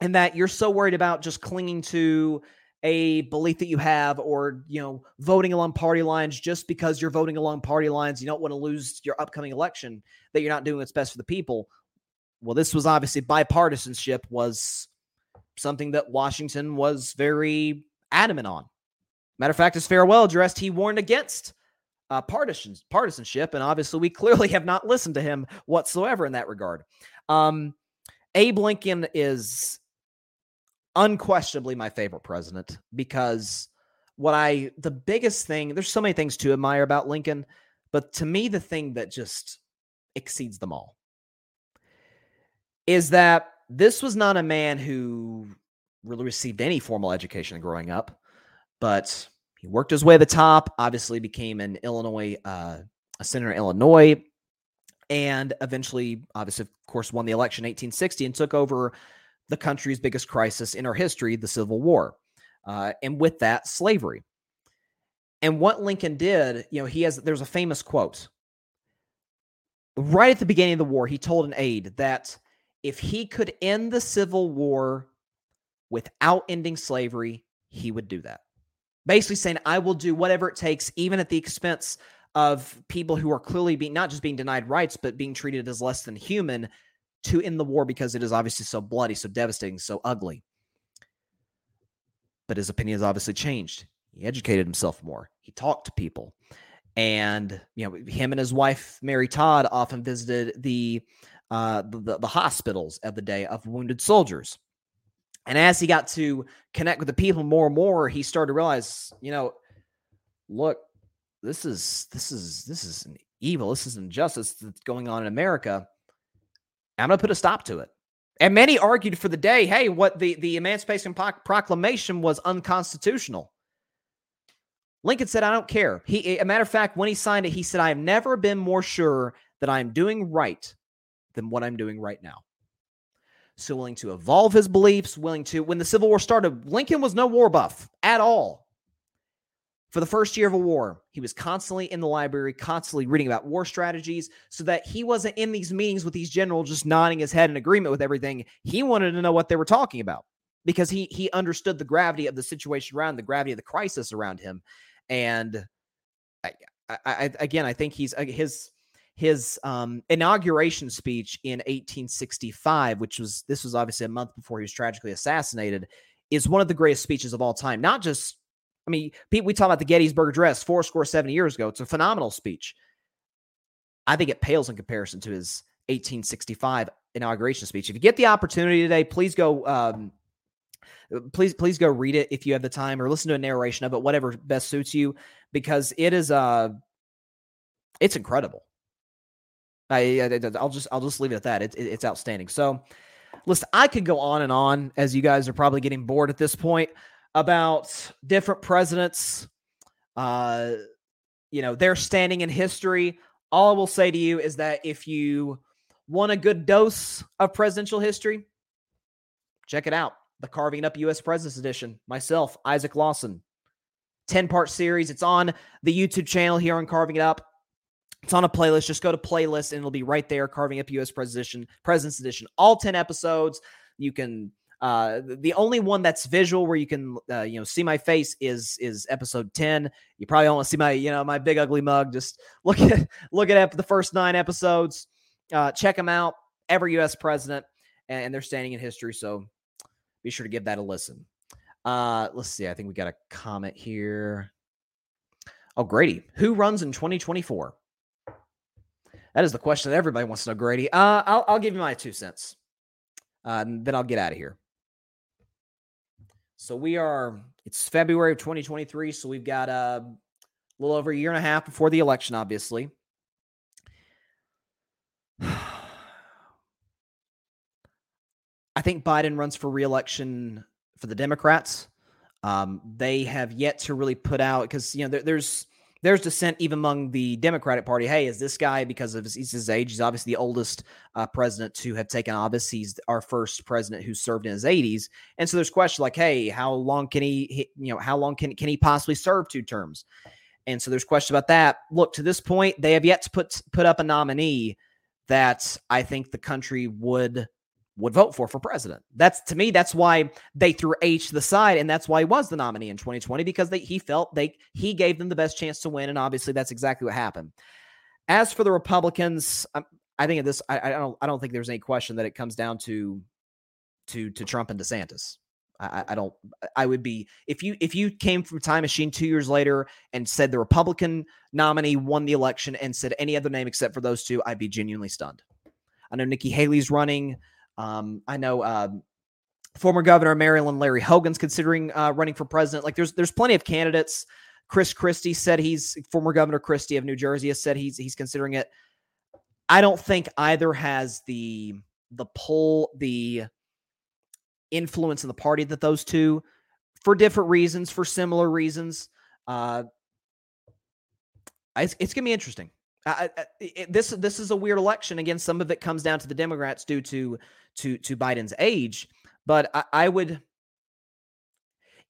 and that you're so worried about just clinging to a belief that you have or you know voting along party lines just because you're voting along party lines you don't want to lose your upcoming election that you're not doing what's best for the people well this was obviously bipartisanship was something that washington was very adamant on Matter of fact, his farewell address, he warned against uh, partisan, partisanship, and obviously we clearly have not listened to him whatsoever in that regard. Um, Abe Lincoln is unquestionably my favorite president because what I the biggest thing there's so many things to admire about Lincoln, but to me the thing that just exceeds them all is that this was not a man who really received any formal education growing up, but he worked his way to the top, obviously became an Illinois uh, a senator in Illinois and eventually obviously of course won the election in 1860 and took over the country's biggest crisis in our history, the Civil War. Uh, and with that, slavery. And what Lincoln did, you know, he has, there's a famous quote. Right at the beginning of the war, he told an aide that if he could end the Civil War without ending slavery, he would do that. Basically saying, I will do whatever it takes, even at the expense of people who are clearly being not just being denied rights, but being treated as less than human to end the war because it is obviously so bloody, so devastating, so ugly. But his opinion has obviously changed. He educated himself more. He talked to people. And, you know, him and his wife, Mary Todd, often visited the uh, the, the hospitals of the day of wounded soldiers. And as he got to connect with the people more and more, he started to realize, you know, look, this is this is this is an evil, this is injustice that's going on in America. I'm going to put a stop to it. And many argued for the day, hey, what the, the Emancipation Proclamation was unconstitutional. Lincoln said, I don't care. He, a matter of fact, when he signed it, he said, I have never been more sure that I am doing right than what I'm doing right now. So willing to evolve his beliefs, willing to, when the Civil War started, Lincoln was no war buff at all for the first year of a war, he was constantly in the library, constantly reading about war strategies, so that he wasn't in these meetings with these generals just nodding his head in agreement with everything. He wanted to know what they were talking about because he he understood the gravity of the situation around, the gravity of the crisis around him, and I, I, I again, I think he's uh, his his um, inauguration speech in 1865, which was this was obviously a month before he was tragically assassinated, is one of the greatest speeches of all time. Not just I mean, Pete, we talk about the Gettysburg Address four score seven years ago. It's a phenomenal speech. I think it pales in comparison to his 1865 inauguration speech. If you get the opportunity today, please go. Um, please, please go read it if you have the time, or listen to a narration of it, whatever best suits you, because it is uh, it's incredible. I, will just I'll just leave it at that. It, it, it's outstanding. So, listen, I could go on and on, as you guys are probably getting bored at this point about different presidents, uh, you know, their standing in history. All I will say to you is that if you want a good dose of presidential history, check it out. The Carving Up U.S. Presidents Edition. Myself, Isaac Lawson. 10 part series. It's on the YouTube channel here on Carving It Up. It's on a playlist. Just go to playlist and it'll be right there. Carving Up U.S. Presidents Presidents Edition. All 10 episodes. You can uh, the only one that's visual where you can uh, you know see my face is is episode 10. You probably don't want to see my you know my big ugly mug. Just look at look at the first nine episodes. Uh, check them out. Every U.S. president and, and they're standing in history. So be sure to give that a listen. Uh, let's see. I think we got a comment here. Oh, Grady, who runs in 2024? That is the question that everybody wants to know, Grady. Uh, I'll, I'll give you my two cents. Uh, then I'll get out of here. So we are, it's February of 2023. So we've got uh, a little over a year and a half before the election, obviously. I think Biden runs for reelection for the Democrats. Um, they have yet to really put out because you know there, there's there's dissent even among the Democratic Party. Hey, is this guy because of his, his age? He's obviously the oldest uh, president to have taken office. He's our first president who served in his 80s, and so there's questions like, hey, how long can he? You know, how long can can he possibly serve two terms? And so there's questions about that. Look, to this point, they have yet to put put up a nominee that I think the country would would vote for for president. That's to me, that's why they threw H to the side, and that's why he was the nominee in 2020 because they he felt they he gave them the best chance to win, and obviously that's exactly what happened. As for the Republicans, I, um, I think this, I, I, don't I don't think there's any question that it comes down to to to Trump and DeSantis. I, I don't. I would be if you if you came from Time Machine two years later and said the Republican nominee won the election and said any other name except for those two, I'd be genuinely stunned. I know Nikki Haley's running. Um, I know um, former governor of Maryland Larry Hogan's considering uh, running for president. Like there's there's plenty of candidates. Chris Christie said he's former Governor Christie of New Jersey has said he's he's considering it. I don't think either has the the pull, the influence in the party that those two, for different reasons, for similar reasons. Uh, it's, it's gonna be interesting. Uh, it, this this is a weird election. Again, some of it comes down to the Democrats due to to to Biden's age, but I, I would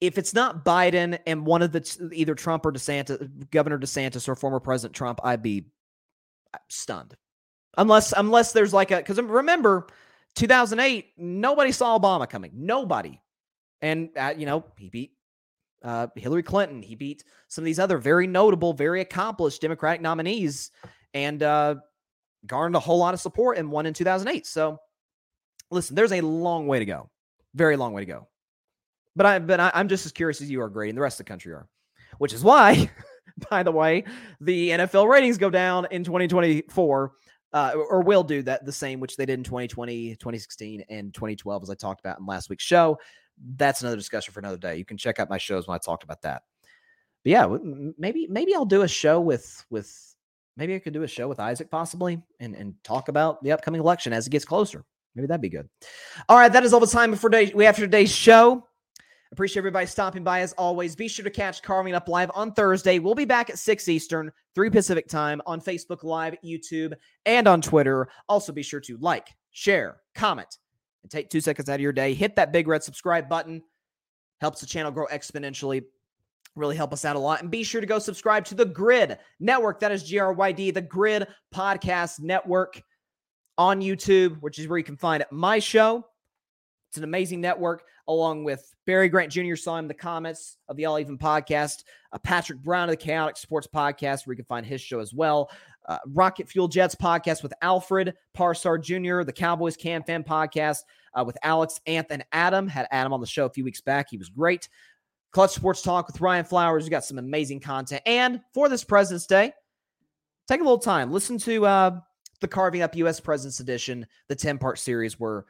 if it's not Biden and one of the either Trump or DeSantis, Governor DeSantis or former President Trump, I'd be uh, stunned. Unless unless there's like a because remember 2008, nobody saw Obama coming. Nobody. And, uh, you know, he beat uh, Hillary Clinton. He beat some of these other very notable, very accomplished Democratic nominees and uh, garnered a whole lot of support and won in 2008. So, listen, there's a long way to go. Very long way to go. But I, but I, I'm just as curious as you are, Grady, and the rest of the country are, which is why, by the way, the NFL ratings go down in 2024 uh, or will do that the same, which they did in 2020, 2016, and 2012, as I talked about in last week's show. That's another discussion for another day. You can check out my shows when I talked about that. But yeah, maybe maybe I'll do a show with with maybe I could do a show with Isaac possibly and and talk about the upcoming election as it gets closer. Maybe that'd be good. All right, that is all the time for day we have for today's show. Appreciate everybody stopping by as always. Be sure to catch Carving Up Live on Thursday. We'll be back at 6 Eastern, 3 Pacific time on Facebook Live, YouTube, and on Twitter. Also, be sure to like, share, comment, and take two seconds out of your day. Hit that big red subscribe button. Helps the channel grow exponentially. Really help us out a lot. And be sure to go subscribe to the Gryd Network. That is G R Y D, the Gryd Podcast Network on YouTube, which is where you can find my show. It's an amazing network along with Barry Grant Jr. saw him the comments of the All Even podcast, uh, Patrick Brown of the Chaotic Sports podcast, where you can find his show as well. Uh, Rocket Fuel Jets podcast with Alfred Parsar Jr., the Cowboys Can Fan podcast uh, with Alex, Anth, and Adam. Had Adam on the show a few weeks back. He was great. Clutch Sports Talk with Ryan Flowers. We got some amazing content. And for this President's Day, take a little time. Listen to uh, the Carving Up U.S. President's Edition, the 10 part series where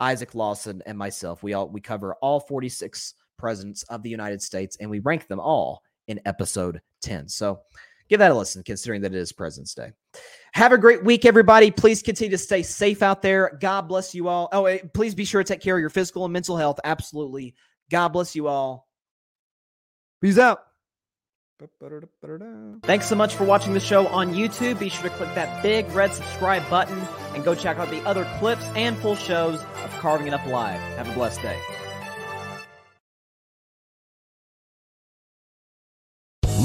Isaac Lawson, and myself. We all we cover all 46 presidents of the United States, and we rank them all in episode 10. So give that a listen, considering that it is President's Day. Have a great week, everybody. Please continue to stay safe out there. God bless you all. Oh, please be sure to take care of your physical and mental health. Absolutely. God bless you all. Peace out. Thanks so much for watching the show on YouTube. Be sure to click that big red subscribe button and go check out the other clips and full shows of Carving It Up Live. Have a blessed day.